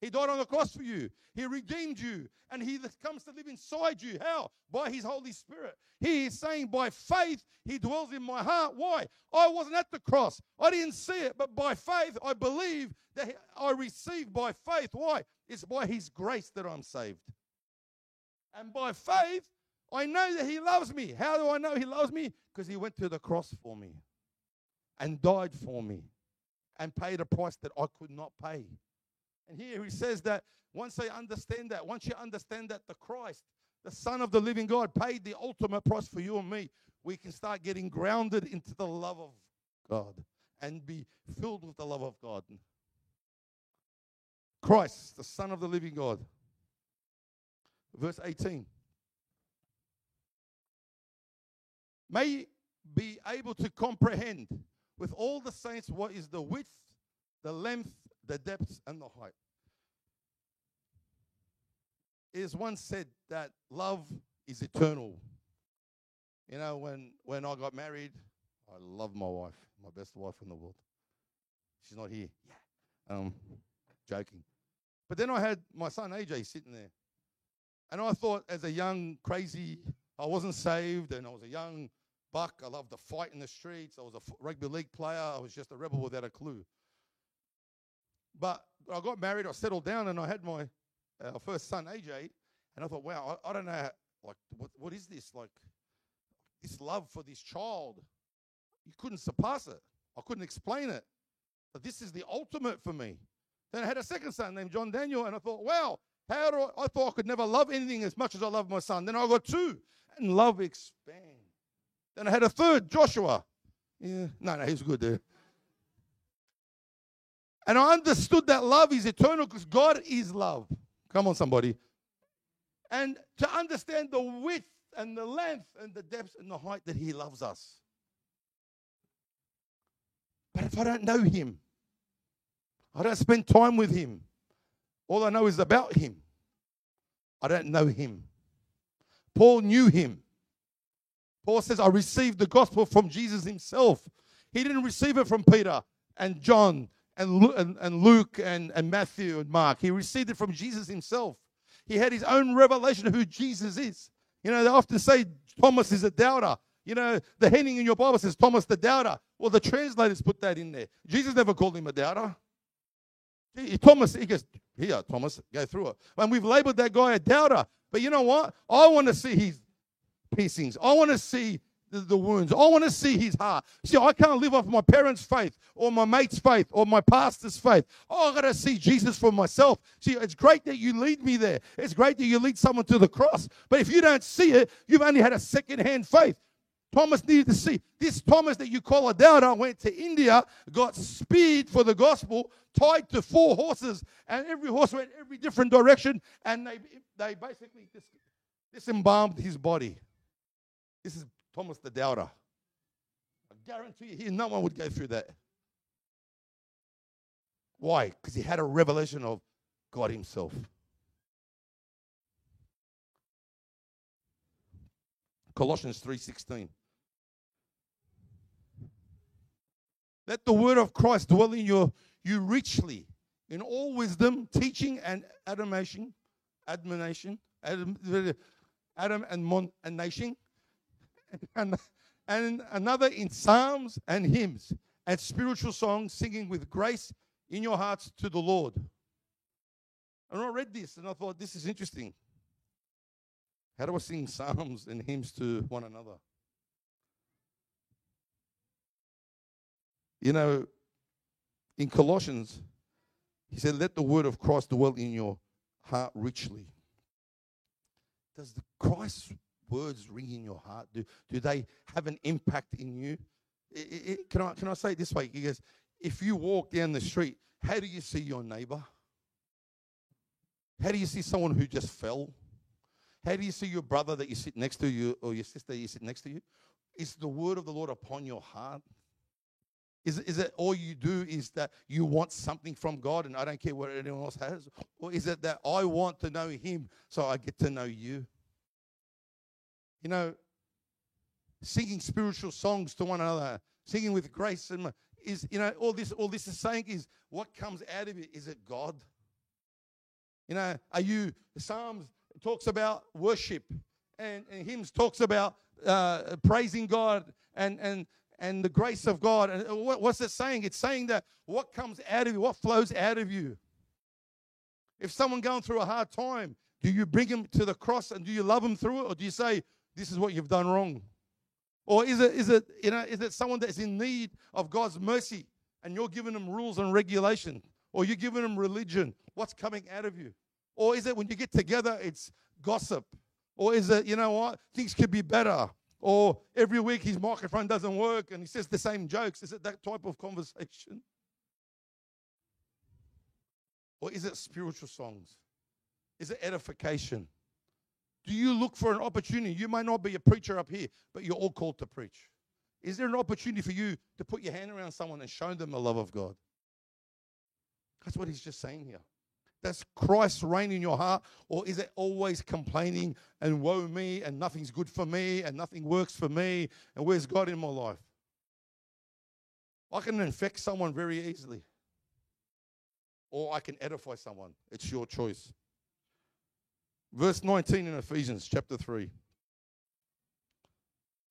He died on the cross for you. He redeemed you. And he comes to live inside you. How? By his Holy Spirit. He is saying, by faith, he dwells in my heart. Why? I wasn't at the cross. I didn't see it. But by faith, I believe that I received by faith. Why? It's by his grace that I'm saved. And by faith, I know that he loves me. How do I know he loves me? Because he went to the cross for me and died for me and paid a price that I could not pay. And here he says that once they understand that, once you understand that the Christ, the Son of the living God, paid the ultimate price for you and me, we can start getting grounded into the love of God and be filled with the love of God. Christ, the Son of the living God. Verse 18. May be able to comprehend with all the saints what is the width, the length, the depth, and the height. It is once said that love is eternal. You know, when, when I got married, I love my wife, my best wife in the world. She's not here. Yeah. Um, joking. But then I had my son AJ sitting there. And I thought, as a young, crazy, I wasn't saved and I was a young buck. I loved to fight in the streets. I was a rugby league player. I was just a rebel without a clue. But I got married, I settled down, and I had my uh, first son, AJ. And I thought, wow, I, I don't know, like, what, what is this? Like, this love for this child. You couldn't surpass it. I couldn't explain it. But this is the ultimate for me. Then I had a second son named John Daniel, and I thought, wow, how do I, I thought I could never love anything as much as I love my son. Then I got two, and love expand. Then I had a third, Joshua. Yeah, no, no, he's good there. And I understood that love is eternal because God is love. Come on, somebody. And to understand the width and the length and the depth and the height that He loves us. But if I don't know Him, I don't spend time with Him, all I know is about Him. I don't know Him. Paul knew Him. Paul says, I received the gospel from Jesus Himself. He didn't receive it from Peter and John and, and, and Luke and, and Matthew and Mark. He received it from Jesus himself. He had his own revelation of who Jesus is. You know, they often say Thomas is a doubter. You know, the heading in your Bible says Thomas the doubter. Well, the translators put that in there. Jesus never called him a doubter. Thomas, he goes, here, Thomas, go through it. And we've labeled that guy a doubter. But you know what? I want to see his piercings. I want to see the, the wounds. I want to see his heart. See, I can't live off my parents' faith or my mate's faith or my pastor's faith. Oh, I got to see Jesus for myself. See, it's great that you lead me there. It's great that you lead someone to the cross. But if you don't see it, you've only had a second-hand faith. Thomas needed to see. This Thomas that you call a doubter went to India, got speed for the gospel, tied to four horses, and every horse went every different direction, and they, they basically dis- disembalmed his body. This is Thomas the doubter. I guarantee you here, no one would go through that. Why? Because he had a revelation of God himself. Colossians 3:16. Let the word of Christ dwell in your you richly in all wisdom, teaching and admonition, admonition, adam, adam and mon, and nation, and, and another in psalms and hymns and spiritual songs, singing with grace in your hearts to the Lord. And I read this and I thought, this is interesting. How do I sing psalms and hymns to one another? You know, in Colossians, he said, Let the word of Christ dwell in your heart richly. Does the Christ words ring in your heart? Do, do they have an impact in you? It, it, can, I, can I say it this way? He goes, if you walk down the street, how do you see your neighbor? How do you see someone who just fell? How do you see your brother that you sit next to you or your sister you sit next to you? Is the word of the Lord upon your heart? Is, is it all you do is that you want something from God and I don't care what anyone else has? Or is it that I want to know Him so I get to know you? You know, singing spiritual songs to one another, singing with grace and is you know all this all this is saying is what comes out of it is it God? You know, are you the Psalms talks about worship and, and hymns talks about uh, praising God and and and the grace of God. And what, what's it saying? It's saying that what comes out of you, what flows out of you. If someone going through a hard time, do you bring him to the cross and do you love him through it, or do you say, this is what you've done wrong? Or is it, is it, you know, is it someone that's in need of God's mercy and you're giving them rules and regulation? Or you're giving them religion? What's coming out of you? Or is it when you get together, it's gossip? Or is it, you know what, things could be better? Or every week his microphone doesn't work and he says the same jokes. Is it that type of conversation? Or is it spiritual songs? Is it edification? Do you look for an opportunity? You might not be a preacher up here, but you're all called to preach. Is there an opportunity for you to put your hand around someone and show them the love of God? That's what he's just saying here. Does Christ reign in your heart, or is it always complaining and woe me and nothing's good for me and nothing works for me and where's God in my life? I can infect someone very easily. or I can edify someone. It's your choice. Verse 19 in Ephesians chapter 3.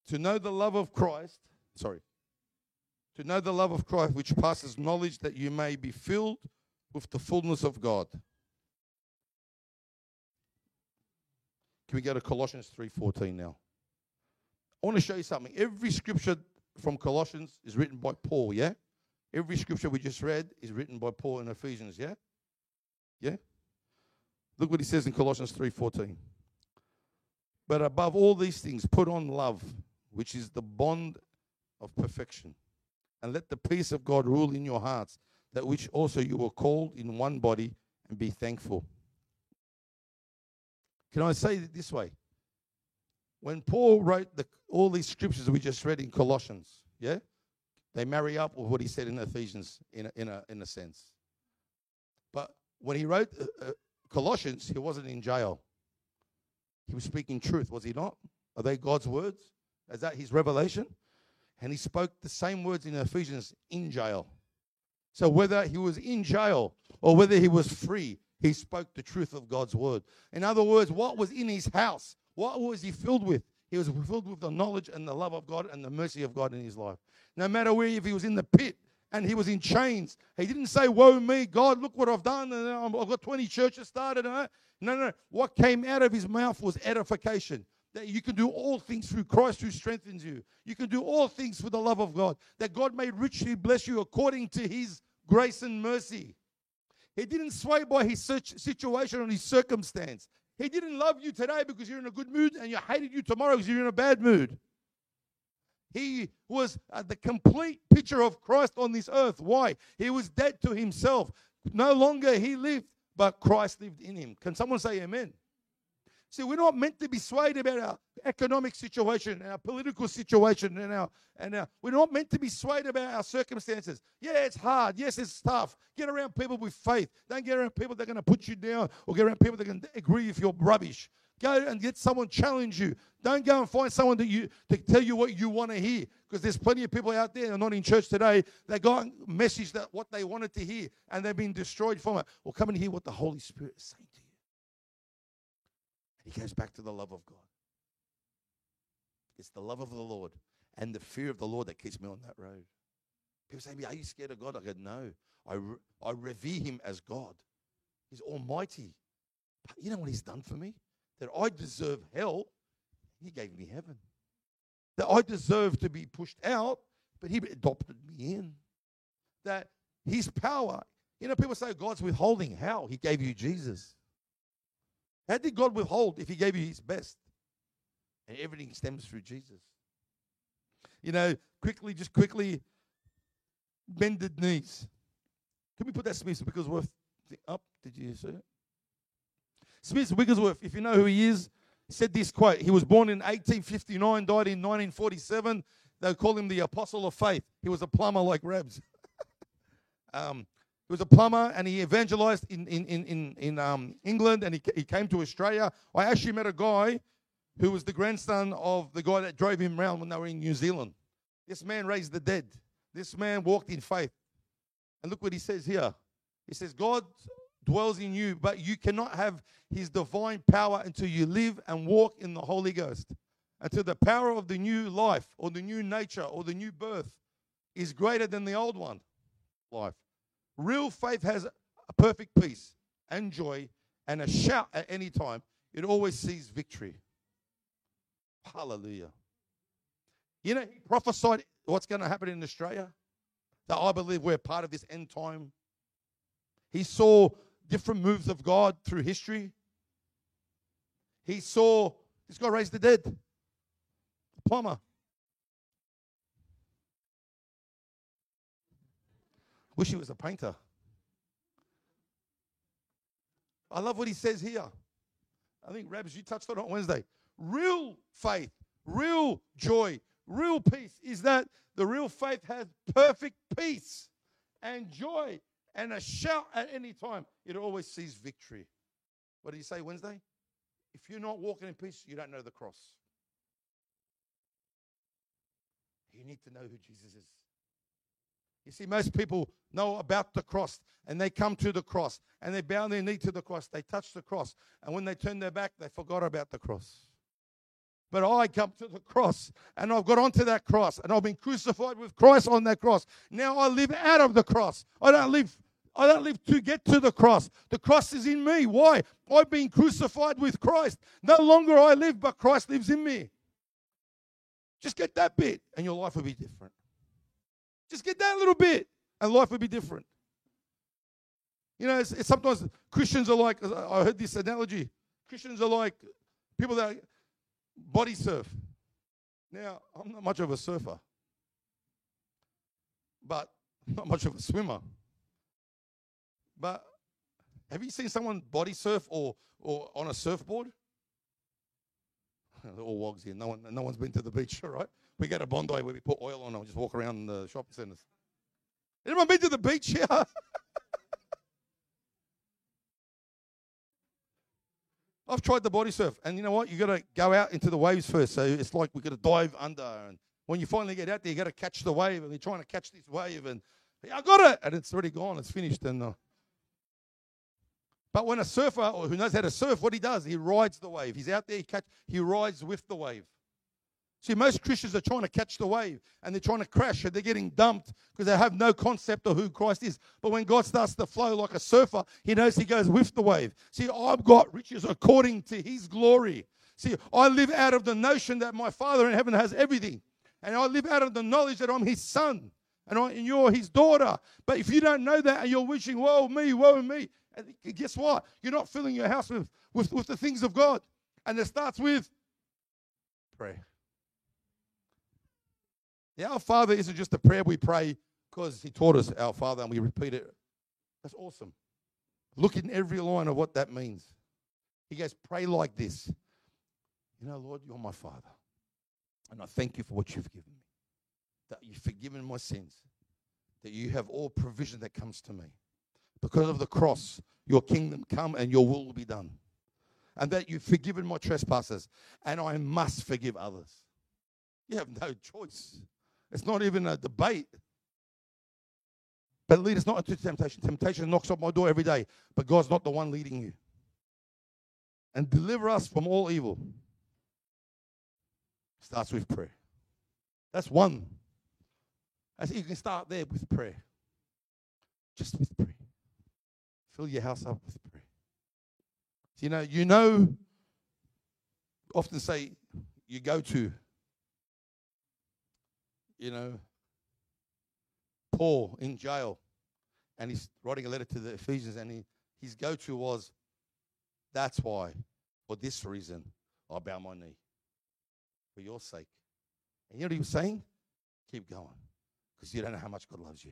To know the love of Christ, sorry, to know the love of Christ which passes knowledge that you may be filled with the fullness of God. Can we go to Colossians 3:14 now? I want to show you something. Every scripture from Colossians is written by Paul, yeah? Every scripture we just read is written by Paul in Ephesians, yeah? Yeah? Look what he says in Colossians 3:14. But above all these things put on love, which is the bond of perfection. And let the peace of God rule in your hearts, that which also you were called in one body, and be thankful. Can I say it this way? When Paul wrote the, all these scriptures we just read in Colossians, yeah, they marry up with what he said in Ephesians in a, in a, in a sense. But when he wrote uh, uh, Colossians, he wasn't in jail. He was speaking truth, was he not? Are they God's words? Is that his revelation? And he spoke the same words in Ephesians in jail. So whether he was in jail or whether he was free, he spoke the truth of God's word. In other words, what was in his house? What was he filled with? He was filled with the knowledge and the love of God and the mercy of God in his life. No matter where, if he was in the pit and he was in chains, he didn't say, Woe me, God, look what I've done. And I've got 20 churches started. No, no, no. What came out of his mouth was edification. That you can do all things through Christ who strengthens you. You can do all things for the love of God. That God may richly bless you according to his grace and mercy. He didn't sway by his situation or his circumstance. He didn't love you today because you're in a good mood and you hated you tomorrow because you're in a bad mood. He was uh, the complete picture of Christ on this earth. Why? He was dead to himself. No longer he lived, but Christ lived in him. Can someone say amen? See, we're not meant to be swayed about our economic situation, and our political situation, and our and our, we're not meant to be swayed about our circumstances. Yeah, it's hard. Yes, it's tough. Get around people with faith. Don't get around people that are going to put you down, or get around people that can agree with your rubbish. Go and get someone challenge you. Don't go and find someone that you to tell you what you want to hear. Because there's plenty of people out there that are not in church today. They got a message that what they wanted to hear, and they've been destroyed from it. Well, come and hear what the Holy Spirit is saying He goes back to the love of God. It's the love of the Lord and the fear of the Lord that keeps me on that road. People say to me, Are you scared of God? I go, No. I, re- I revere him as God. He's almighty. But you know what he's done for me? That I deserve hell. He gave me heaven. That I deserve to be pushed out, but he adopted me in. That his power, you know, people say God's withholding. How? He gave you Jesus. How did God withhold if He gave you His best? And everything stems through Jesus. You know, quickly, just quickly, bended knees. Can we put that Smith Wigglesworth up? Did you see it? Smith Wigglesworth, if you know who he is, said this quote. He was born in 1859, died in 1947. They call him the Apostle of Faith. He was a plumber like Rebs. um, he was a plumber and he evangelized in, in, in, in, um, England and he, he came to Australia. I actually met a guy who was the grandson of the guy that drove him around when they were in New Zealand. This man raised the dead. This man walked in faith. And look what he says here. He says, God dwells in you, but you cannot have his divine power until you live and walk in the Holy Ghost. Until the power of the new life or the new nature or the new birth is greater than the old one life. Real faith has a perfect peace and joy and a shout at any time. It always sees victory. Hallelujah. You know, he prophesied what's going to happen in Australia. That I believe we're part of this end time. He saw different moves of God through history. He saw this guy raised the dead, a plumber. Wish he was a painter. I love what he says here. I think, Rabs, you touched on it on Wednesday. Real faith, real joy, real peace is that the real faith has perfect peace and joy and a shout at any time. It always sees victory. What did he say Wednesday? If you're not walking in peace, you don't know the cross. You need to know who Jesus is. You see, most people know about the cross and they come to the cross and they bow their knee to the cross. They touch the cross. And when they turn their back, they forgot about the cross. But I come to the cross and I've got onto that cross and I've been crucified with Christ on that cross. Now I live out of the cross. I don't live I don't live to get to the cross. The cross is in me. Why? I've been crucified with Christ. No longer I live, but Christ lives in me. Just get that bit, and your life will be different. Just get that little bit, and life would be different. You know, it's, it's sometimes Christians are like, I heard this analogy. Christians are like people that body surf. Now, I'm not much of a surfer, but not much of a swimmer. But have you seen someone body surf or, or on a surfboard? All wogs here. No, one, no one's been to the beach, all right? We go to Bondi where we put oil on and we just walk around the shopping centres. Anyone been to the beach here? I've tried the body surf, and you know what? You got to go out into the waves first. So it's like we got to dive under, and when you finally get out there, you got to catch the wave, and you're trying to catch this wave, and I got it, and it's already gone. It's finished, and uh, but when a surfer who knows how to surf, what he does, he rides the wave. He's out there, he, catch, he rides with the wave. See, most Christians are trying to catch the wave and they're trying to crash and they're getting dumped because they have no concept of who Christ is. But when God starts to flow like a surfer, he knows he goes with the wave. See, I've got riches according to his glory. See, I live out of the notion that my Father in heaven has everything. And I live out of the knowledge that I'm his son and, I, and you're his daughter. But if you don't know that and you're wishing, woe me, woe me, and guess what? You're not filling your house with, with, with the things of God. And it starts with prayer. The Our Father isn't just a prayer we pray because He taught us Our Father and we repeat it. That's awesome. Look in every line of what that means. He goes, Pray like this. You know, Lord, you're my Father. And I thank you for what you've given me. That you've forgiven my sins. That you have all provision that comes to me because of the cross, your kingdom come and your will be done. And that you've forgiven my trespasses, and I must forgive others. You have no choice. It's not even a debate. But lead us not into temptation. Temptation knocks on my door every day, but God's not the one leading you. And deliver us from all evil. Starts with prayer. That's one. I you can start there with prayer. Just with prayer. Fill your house up with prayer. So, you know, you know, often say you go to, you know, Paul in jail, and he's writing a letter to the Ephesians, and he, his go to was, That's why, for this reason, I bow my knee. For your sake. And you know what he was saying? Keep going. Because you don't know how much God loves you.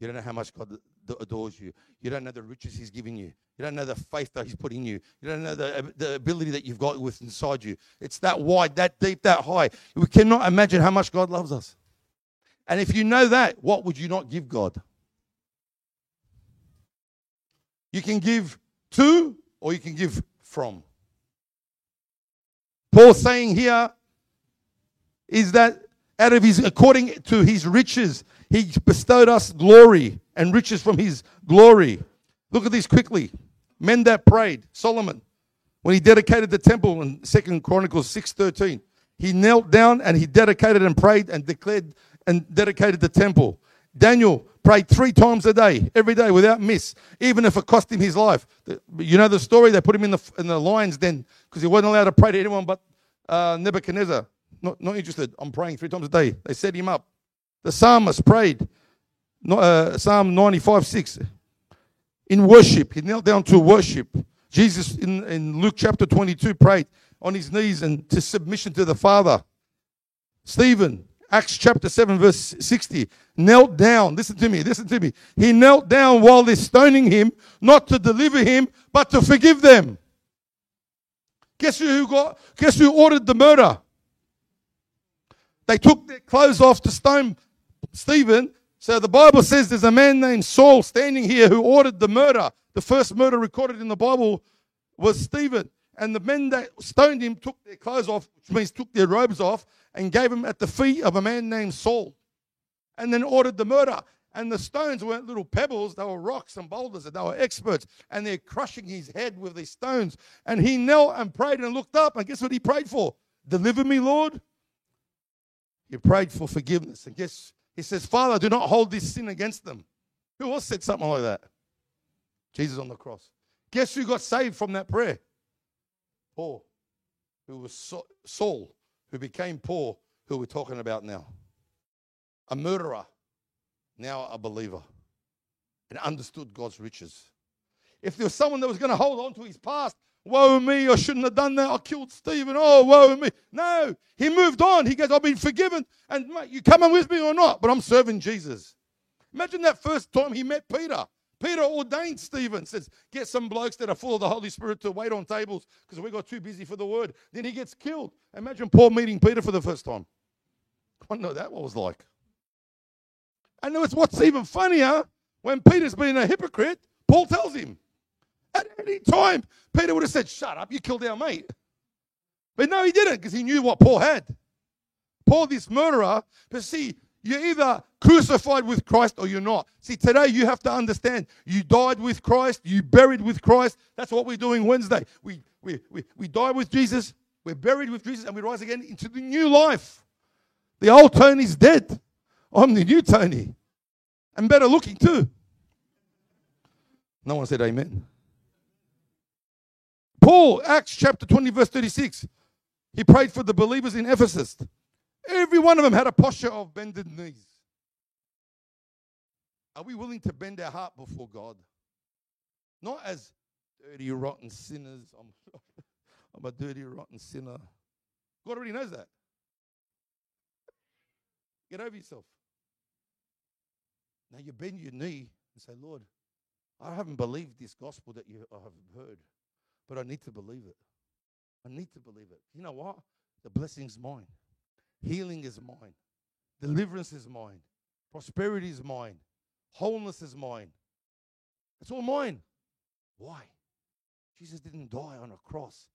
You don't know how much God adores you. You don't know the riches He's giving you. You don't know the faith that He's put in you. You don't know the, the ability that you've got with inside you. It's that wide, that deep, that high. We cannot imagine how much God loves us. And if you know that, what would you not give God? You can give to or you can give from. Paul saying here is that out of his, according to his riches, he bestowed us glory and riches from his glory. Look at these quickly. Men that prayed, Solomon, when he dedicated the temple in Second Chronicles 6:13, he knelt down and he dedicated and prayed and declared and dedicated the temple. Daniel prayed three times a day, every day without miss, even if it cost him his life. You know the story? They put him in the, in the lion's den because he wasn't allowed to pray to anyone but uh, Nebuchadnezzar. Not, not interested. I'm praying three times a day. They set him up. The psalmist prayed, uh, Psalm 95 6, in worship. He knelt down to worship. Jesus in, in Luke chapter 22 prayed on his knees and to submission to the Father. Stephen, Acts chapter 7, verse 60, knelt down. Listen to me, listen to me. He knelt down while they're stoning him, not to deliver him, but to forgive them. Guess who got guess who ordered the murder? They took their clothes off to stone Stephen. So the Bible says there's a man named Saul standing here who ordered the murder. The first murder recorded in the Bible was Stephen. And the men that stoned him took their clothes off, which means took their robes off, and gave them at the feet of a man named Saul. And then ordered the murder. And the stones weren't little pebbles, they were rocks and boulders, and they were experts. And they're crushing his head with these stones. And he knelt and prayed and looked up. And guess what he prayed for? Deliver me, Lord. He prayed for forgiveness. And guess he says, Father, do not hold this sin against them. Who else said something like that? Jesus on the cross. Guess who got saved from that prayer? Paul, who was Saul, who became poor, who we're talking about now. A murderer, now a believer, and understood God's riches. If there was someone that was going to hold on to his past, woe me, I shouldn't have done that, I killed Stephen, oh, woe me. No, he moved on. He goes, I've been forgiven, and mate, you coming with me or not? But I'm serving Jesus. Imagine that first time he met Peter. Peter ordained Stephen, says, get some blokes that are full of the Holy Spirit to wait on tables because we got too busy for the word. Then he gets killed. Imagine Paul meeting Peter for the first time. I know that what was like. And it's what's even funnier when Peter's been a hypocrite, Paul tells him. At any time, Peter would have said, Shut up, you killed our mate. But no, he didn't because he knew what Paul had. Paul, this murderer, but see, you're either crucified with Christ or you're not. See, today you have to understand you died with Christ, you buried with Christ. That's what we're doing Wednesday. We, we, we, we die with Jesus, we're buried with Jesus, and we rise again into the new life. The old Tony's dead. I'm the new Tony. And better looking too. No one said amen. Paul, Acts chapter 20, verse 36. He prayed for the believers in Ephesus. Every one of them had a posture of bended knees. Are we willing to bend our heart before God? Not as dirty, rotten sinners. I'm, I'm a dirty, rotten sinner. God already knows that. Get over yourself. Now you bend your knee and say, Lord, I haven't believed this gospel that you have heard, but I need to believe it. I need to believe it. You know what? The blessing's mine. Healing is mine. Deliverance is mine. Prosperity is mine. Wholeness is mine. It's all mine. Why? Jesus didn't die on a cross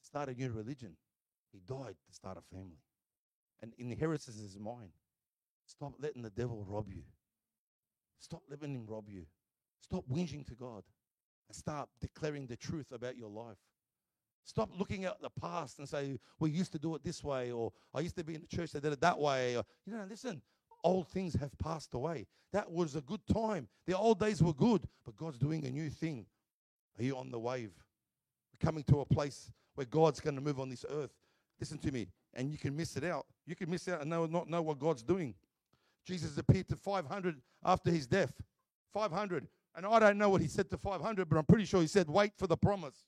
to start a new religion. He died to start a family. And inheritance is mine. Stop letting the devil rob you. Stop letting him rob you. Stop whinging to God and start declaring the truth about your life. Stop looking at the past and say, we used to do it this way, or I used to be in the church that did it that way. Or, you know, listen, old things have passed away. That was a good time. The old days were good, but God's doing a new thing. Are you on the wave? We're coming to a place where God's going to move on this earth. Listen to me, and you can miss it out. You can miss out and know, not know what God's doing. Jesus appeared to 500 after his death. 500. And I don't know what he said to 500, but I'm pretty sure he said, wait for the promise.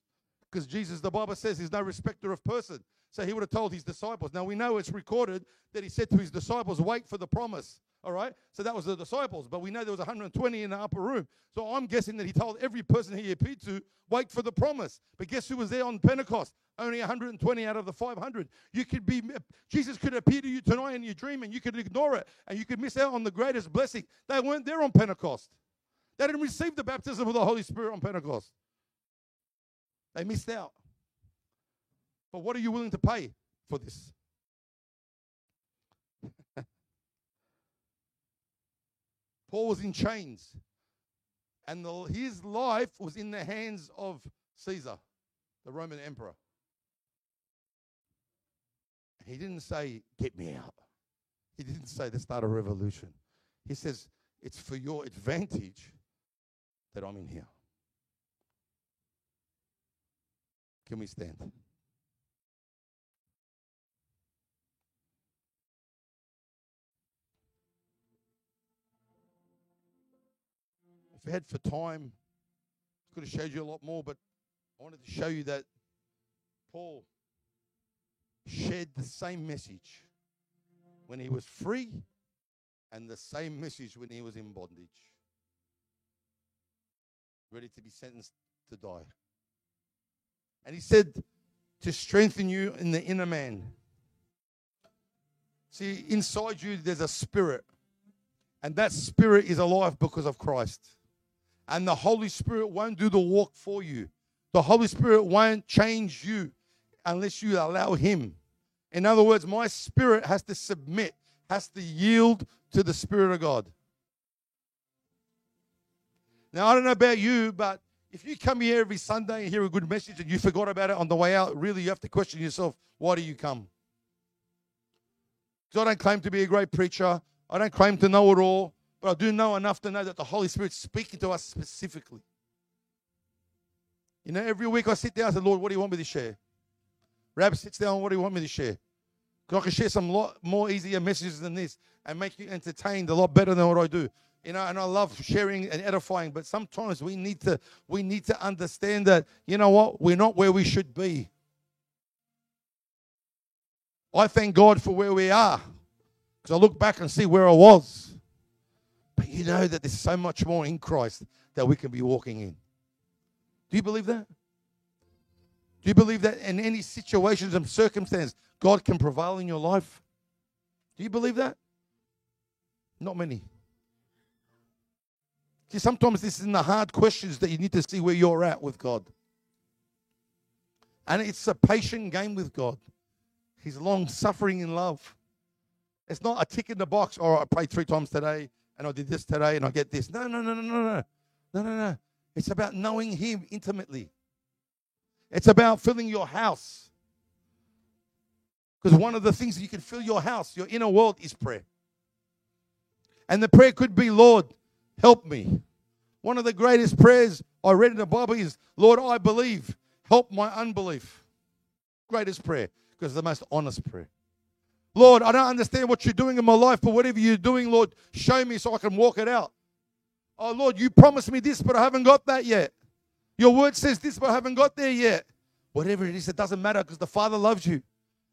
Because Jesus, the Bible says, he's no respecter of person. So he would have told his disciples. Now we know it's recorded that he said to his disciples, wait for the promise. All right? So that was the disciples, but we know there was 120 in the upper room. So I'm guessing that he told every person he appeared to, wait for the promise. But guess who was there on Pentecost? Only 120 out of the 500. You could be, Jesus could appear to you tonight in your dream and you could ignore it and you could miss out on the greatest blessing. They weren't there on Pentecost. They didn't receive the baptism of the Holy Spirit on Pentecost. They missed out. But what are you willing to pay for this? Paul was in chains, and the, his life was in the hands of Caesar, the Roman emperor. He didn't say, Get me out. He didn't say, Let's start a revolution. He says, It's for your advantage that I'm in here. Can we stand? If we had for time, I could have showed you a lot more, but I wanted to show you that Paul shared the same message when he was free and the same message when he was in bondage, ready to be sentenced to die. And he said, to strengthen you in the inner man. See, inside you, there's a spirit. And that spirit is alive because of Christ. And the Holy Spirit won't do the walk for you. The Holy Spirit won't change you unless you allow Him. In other words, my spirit has to submit, has to yield to the Spirit of God. Now, I don't know about you, but if you come here every Sunday and hear a good message and you forgot about it on the way out, really you have to question yourself why do you come? Because I don't claim to be a great preacher, I don't claim to know it all, but I do know enough to know that the Holy Spirit's speaking to us specifically. You know, every week I sit down and say, Lord, what do you want me to share? Rab sits down, what do you want me to share? Because I can share some lot more easier messages than this and make you entertained a lot better than what I do you know and i love sharing and edifying but sometimes we need to we need to understand that you know what? We're not where we should be. I thank god for where we are because i look back and see where i was. But you know that there's so much more in christ that we can be walking in. Do you believe that? Do you believe that in any situations and circumstance god can prevail in your life? Do you believe that? Not many See, sometimes this is in the hard questions that you need to see where you're at with God. And it's a patient game with God. He's long suffering in love. It's not a tick in the box, or I prayed three times today and I did this today and I get this. No, no, no, no, no, no. No, no, no. It's about knowing Him intimately. It's about filling your house. Because one of the things that you can fill your house, your inner world, is prayer. And the prayer could be, Lord, help me. One of the greatest prayers I read in the Bible is, Lord, I believe, help my unbelief. Greatest prayer, because it's the most honest prayer. Lord, I don't understand what you're doing in my life, but whatever you're doing, Lord, show me so I can walk it out. Oh, Lord, you promised me this, but I haven't got that yet. Your word says this, but I haven't got there yet. Whatever it is, it doesn't matter because the Father loves you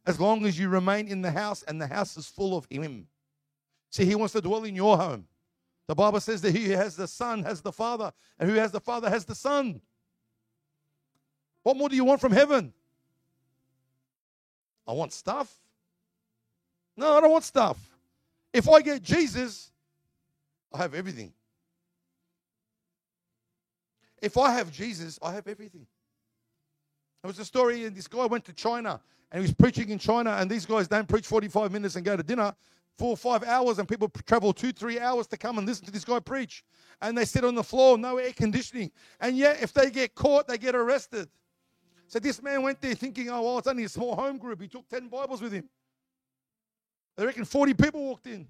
as long as you remain in the house and the house is full of Him. See, He wants to dwell in your home. The Bible says that he who has the Son has the Father, and who has the Father has the Son. What more do you want from heaven? I want stuff. No, I don't want stuff. If I get Jesus, I have everything. If I have Jesus, I have everything. There was a story, and this guy went to China and he was preaching in China, and these guys don't preach 45 minutes and go to dinner four or five hours, and people travel two, three hours to come and listen to this guy preach. And they sit on the floor, no air conditioning. And yet, if they get caught, they get arrested. So this man went there thinking, oh, well, it's only a small home group. He took 10 Bibles with him. They reckon 40 people walked in.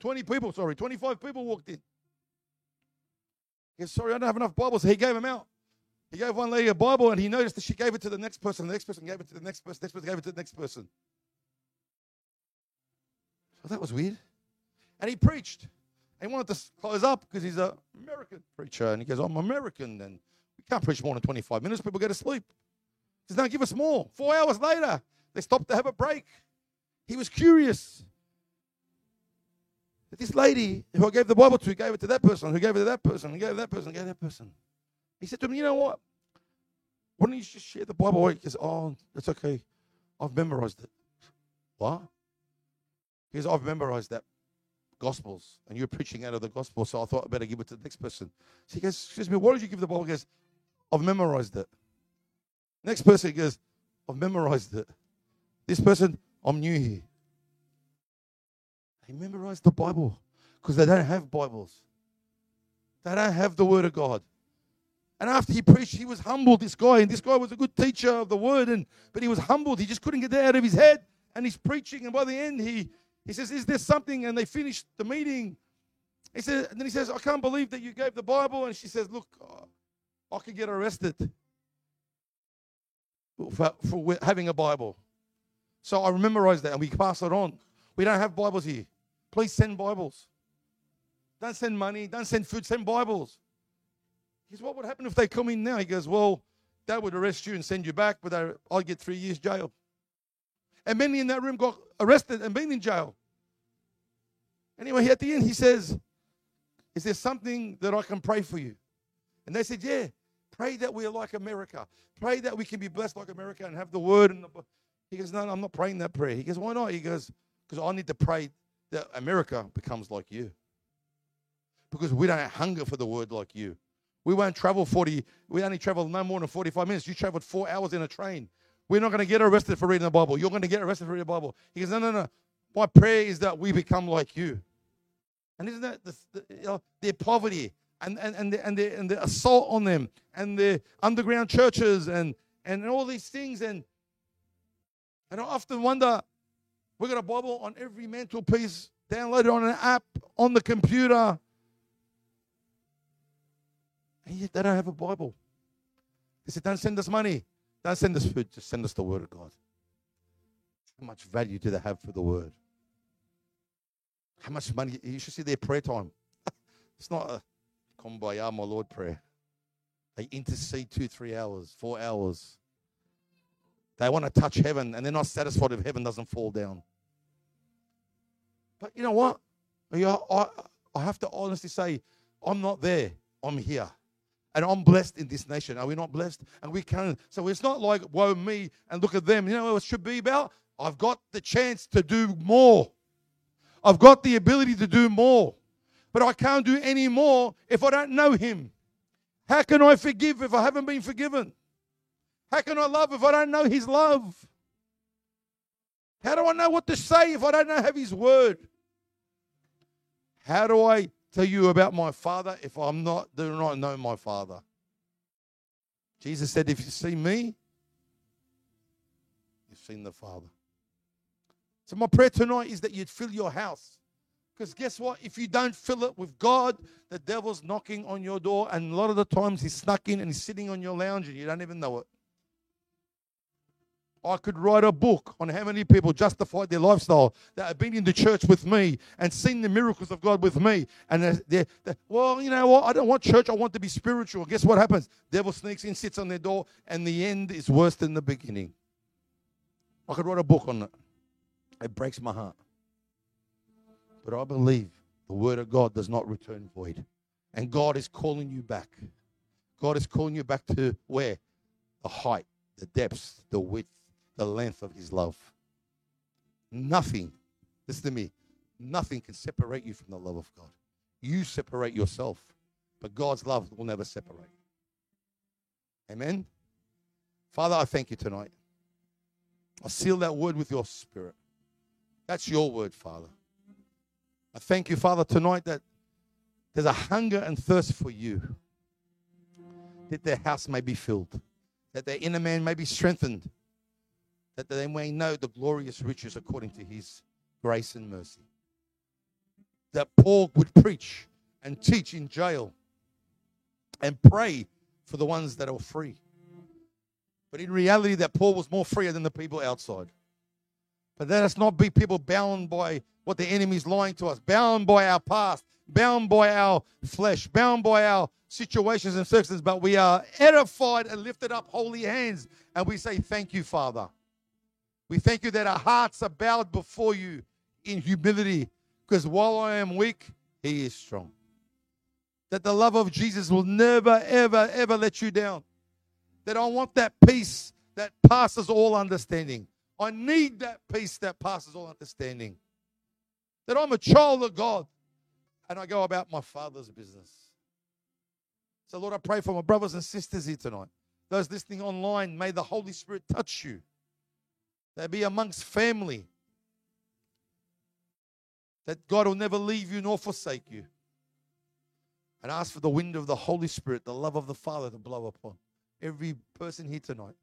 20 people, sorry, 25 people walked in. He said, sorry, I don't have enough Bibles. So he gave them out. He gave one lady a Bible and he noticed that she gave it to the next person. The next person gave it to the next person. The next person gave it to the next person. Well, that was weird. And he preached. And he wanted to close up because he's an American preacher. And he goes, I'm American. And we can't preach more than 25 minutes. People go to sleep. He says, No, give us more. Four hours later, they stopped to have a break. He was curious. That this lady who I gave the Bible to gave it to that person, who gave it to that person, who gave it to that person, gave it to that person. He said to him, You know what? Why don't you just share the Bible? He goes, Oh, that's okay. I've memorized it. What? He goes, I've memorized that Gospels, and you're preaching out of the Gospel, so I thought I'd better give it to the next person. So he goes, Excuse me, what did you give the Bible? He goes, I've memorized it. Next person goes, I've memorized it. This person, I'm new here. They memorized the Bible because they don't have Bibles. They don't have the Word of God. And after he preached, he was humbled, this guy. And this guy was a good teacher of the Word, and but he was humbled. He just couldn't get that out of his head. And he's preaching, and by the end, he he says, Is there something? And they finished the meeting. He said, and then he says, I can't believe that you gave the Bible. And she says, Look, uh, I could get arrested for, for having a Bible. So I memorized that and we pass it on. We don't have Bibles here. Please send Bibles. Don't send money, don't send food, send Bibles. He says, What would happen if they come in now? He goes, Well, they would arrest you and send you back, but I'll get three years jail. And many in that room got arrested and been in jail. Anyway, at the end, he says, Is there something that I can pray for you? And they said, Yeah, pray that we're like America. Pray that we can be blessed like America and have the word. And the... He goes, No, no, I'm not praying that prayer. He goes, Why not? He goes, Because I need to pray that America becomes like you. Because we don't hunger for the word like you. We won't travel 40, we only travel no more than 45 minutes. You traveled four hours in a train. We're not going to get arrested for reading the Bible. You're going to get arrested for reading the Bible. He goes, No, no, no. My prayer is that we become like you. And isn't that the, the, you know, their poverty? and, and, and, the, and, the, and the assault on them and the underground churches and, and all these things. And, and I often wonder we got a Bible on every mantelpiece, downloaded on an app, on the computer. And yet they don't have a Bible. They said, Don't send us money. Don't send us food. Just send us the Word of God. How much value do they have for the Word? How much money? You should see their prayer time. it's not a kumbaya, my Lord prayer. They intercede two, three hours, four hours. They want to touch heaven and they're not satisfied if heaven doesn't fall down. But you know what? I, have to honestly say, I'm not there. I'm here. And I'm blessed in this nation. Are we not blessed? And we can. So it's not like, woe me and look at them. You know what it should be about? I've got the chance to do more. I've got the ability to do more. But I can't do any more if I don't know Him. How can I forgive if I haven't been forgiven? How can I love if I don't know His love? How do I know what to say if I don't know have His word? How do I tell you about my Father if I'm not do not know my Father? Jesus said, "If you see me, you've seen the Father." So my prayer tonight is that you'd fill your house. Because guess what? If you don't fill it with God, the devil's knocking on your door, and a lot of the times he's snuck in and he's sitting on your lounge and you don't even know it. I could write a book on how many people justified their lifestyle that have been in the church with me and seen the miracles of God with me. And they're, they're, they're, well, you know what? I don't want church. I want to be spiritual. Guess what happens? Devil sneaks in, sits on their door, and the end is worse than the beginning. I could write a book on it. It breaks my heart. But I believe the word of God does not return void. And God is calling you back. God is calling you back to where? The height, the depths, the width, the length of his love. Nothing, listen to me, nothing can separate you from the love of God. You separate yourself, but God's love will never separate. Amen. Father, I thank you tonight. I seal that word with your spirit. That's your word, Father. I thank you, Father, tonight that there's a hunger and thirst for you, that their house may be filled, that their inner man may be strengthened, that they may know the glorious riches according to his grace and mercy. That Paul would preach and teach in jail and pray for the ones that are free. But in reality, that Paul was more freer than the people outside. But let us not be people bound by what the enemy is lying to us, bound by our past, bound by our flesh, bound by our situations and circumstances, but we are edified and lifted up holy hands. And we say, Thank you, Father. We thank you that our hearts are bowed before you in humility, because while I am weak, He is strong. That the love of Jesus will never, ever, ever let you down. That I want that peace that passes all understanding. I need that peace that passes all understanding that I'm a child of God and I go about my Father's business. So, Lord, I pray for my brothers and sisters here tonight. Those listening online, may the Holy Spirit touch you. They be amongst family. That God will never leave you nor forsake you. And ask for the wind of the Holy Spirit, the love of the Father to blow upon every person here tonight.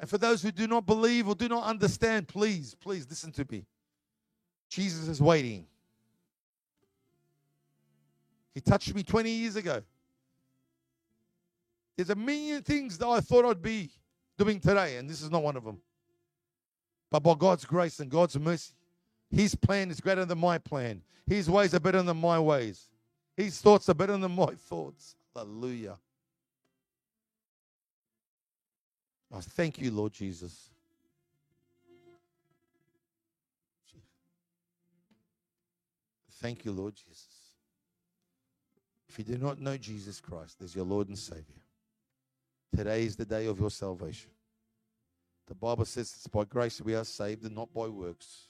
And for those who do not believe or do not understand, please, please listen to me. Jesus is waiting. He touched me 20 years ago. There's a million things that I thought I'd be doing today, and this is not one of them. But by God's grace and God's mercy, His plan is greater than my plan. His ways are better than my ways. His thoughts are better than my thoughts. Hallelujah. I thank you, Lord Jesus. Thank you, Lord Jesus. If you do not know Jesus Christ as your Lord and Savior, today is the day of your salvation. The Bible says it's by grace we are saved and not by works.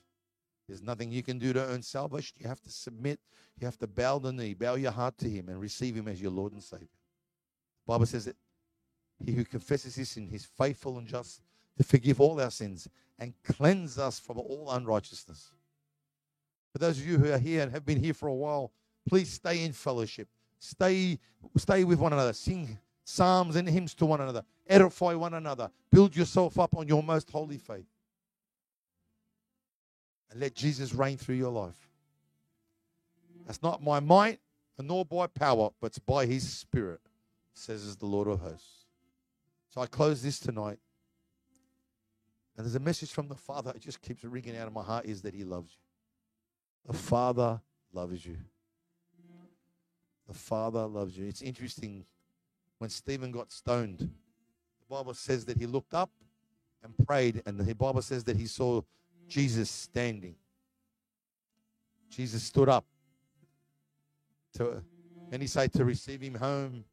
There's nothing you can do to earn salvation. You have to submit. You have to bow the knee, bow your heart to Him, and receive Him as your Lord and Savior. The Bible says that He who confesses His sin, He's faithful and just to forgive all our sins and cleanse us from all unrighteousness. For those of you who are here and have been here for a while, Please stay in fellowship. Stay, stay with one another. Sing psalms and hymns to one another. Edify one another. Build yourself up on your most holy faith. And let Jesus reign through your life. That's not my might, nor by power, but by his spirit, says the Lord of hosts. So I close this tonight. And there's a message from the Father. It just keeps ringing out of my heart is that He loves you. The Father loves you. The Father loves you. It's interesting when Stephen got stoned. The Bible says that he looked up and prayed, and the Bible says that he saw Jesus standing. Jesus stood up. To, many say to receive him home.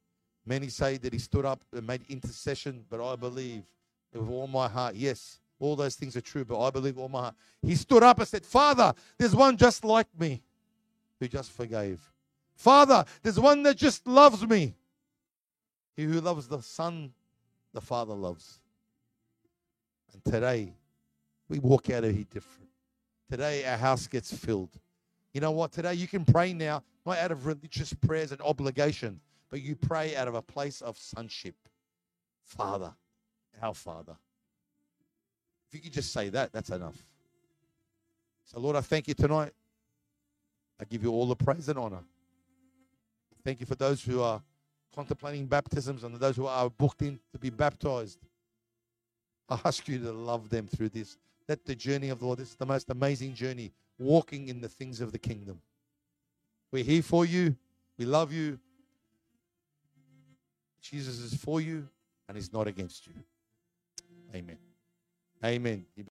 Many say that he stood up and made intercession, but I believe with all my heart, yes, all those things are true, but I believe all my heart. He stood up and said, Father, there's one just like me who just forgave. Father, there's one that just loves me. He who loves the Son, the Father loves. And today, we walk out of here different. Today, our house gets filled. You know what? Today, you can pray now, not out of religious prayers and obligation, but you pray out of a place of sonship. Father, our Father. If you could just say that, that's enough. So, Lord, I thank you tonight. I give you all the praise and honor. Thank you for those who are contemplating baptisms and those who are booked in to be baptized. I ask you to love them through this. Let the journey of the Lord, this is the most amazing journey, walking in the things of the kingdom. We're here for you. We love you. Jesus is for you and he's not against you. Amen. Amen.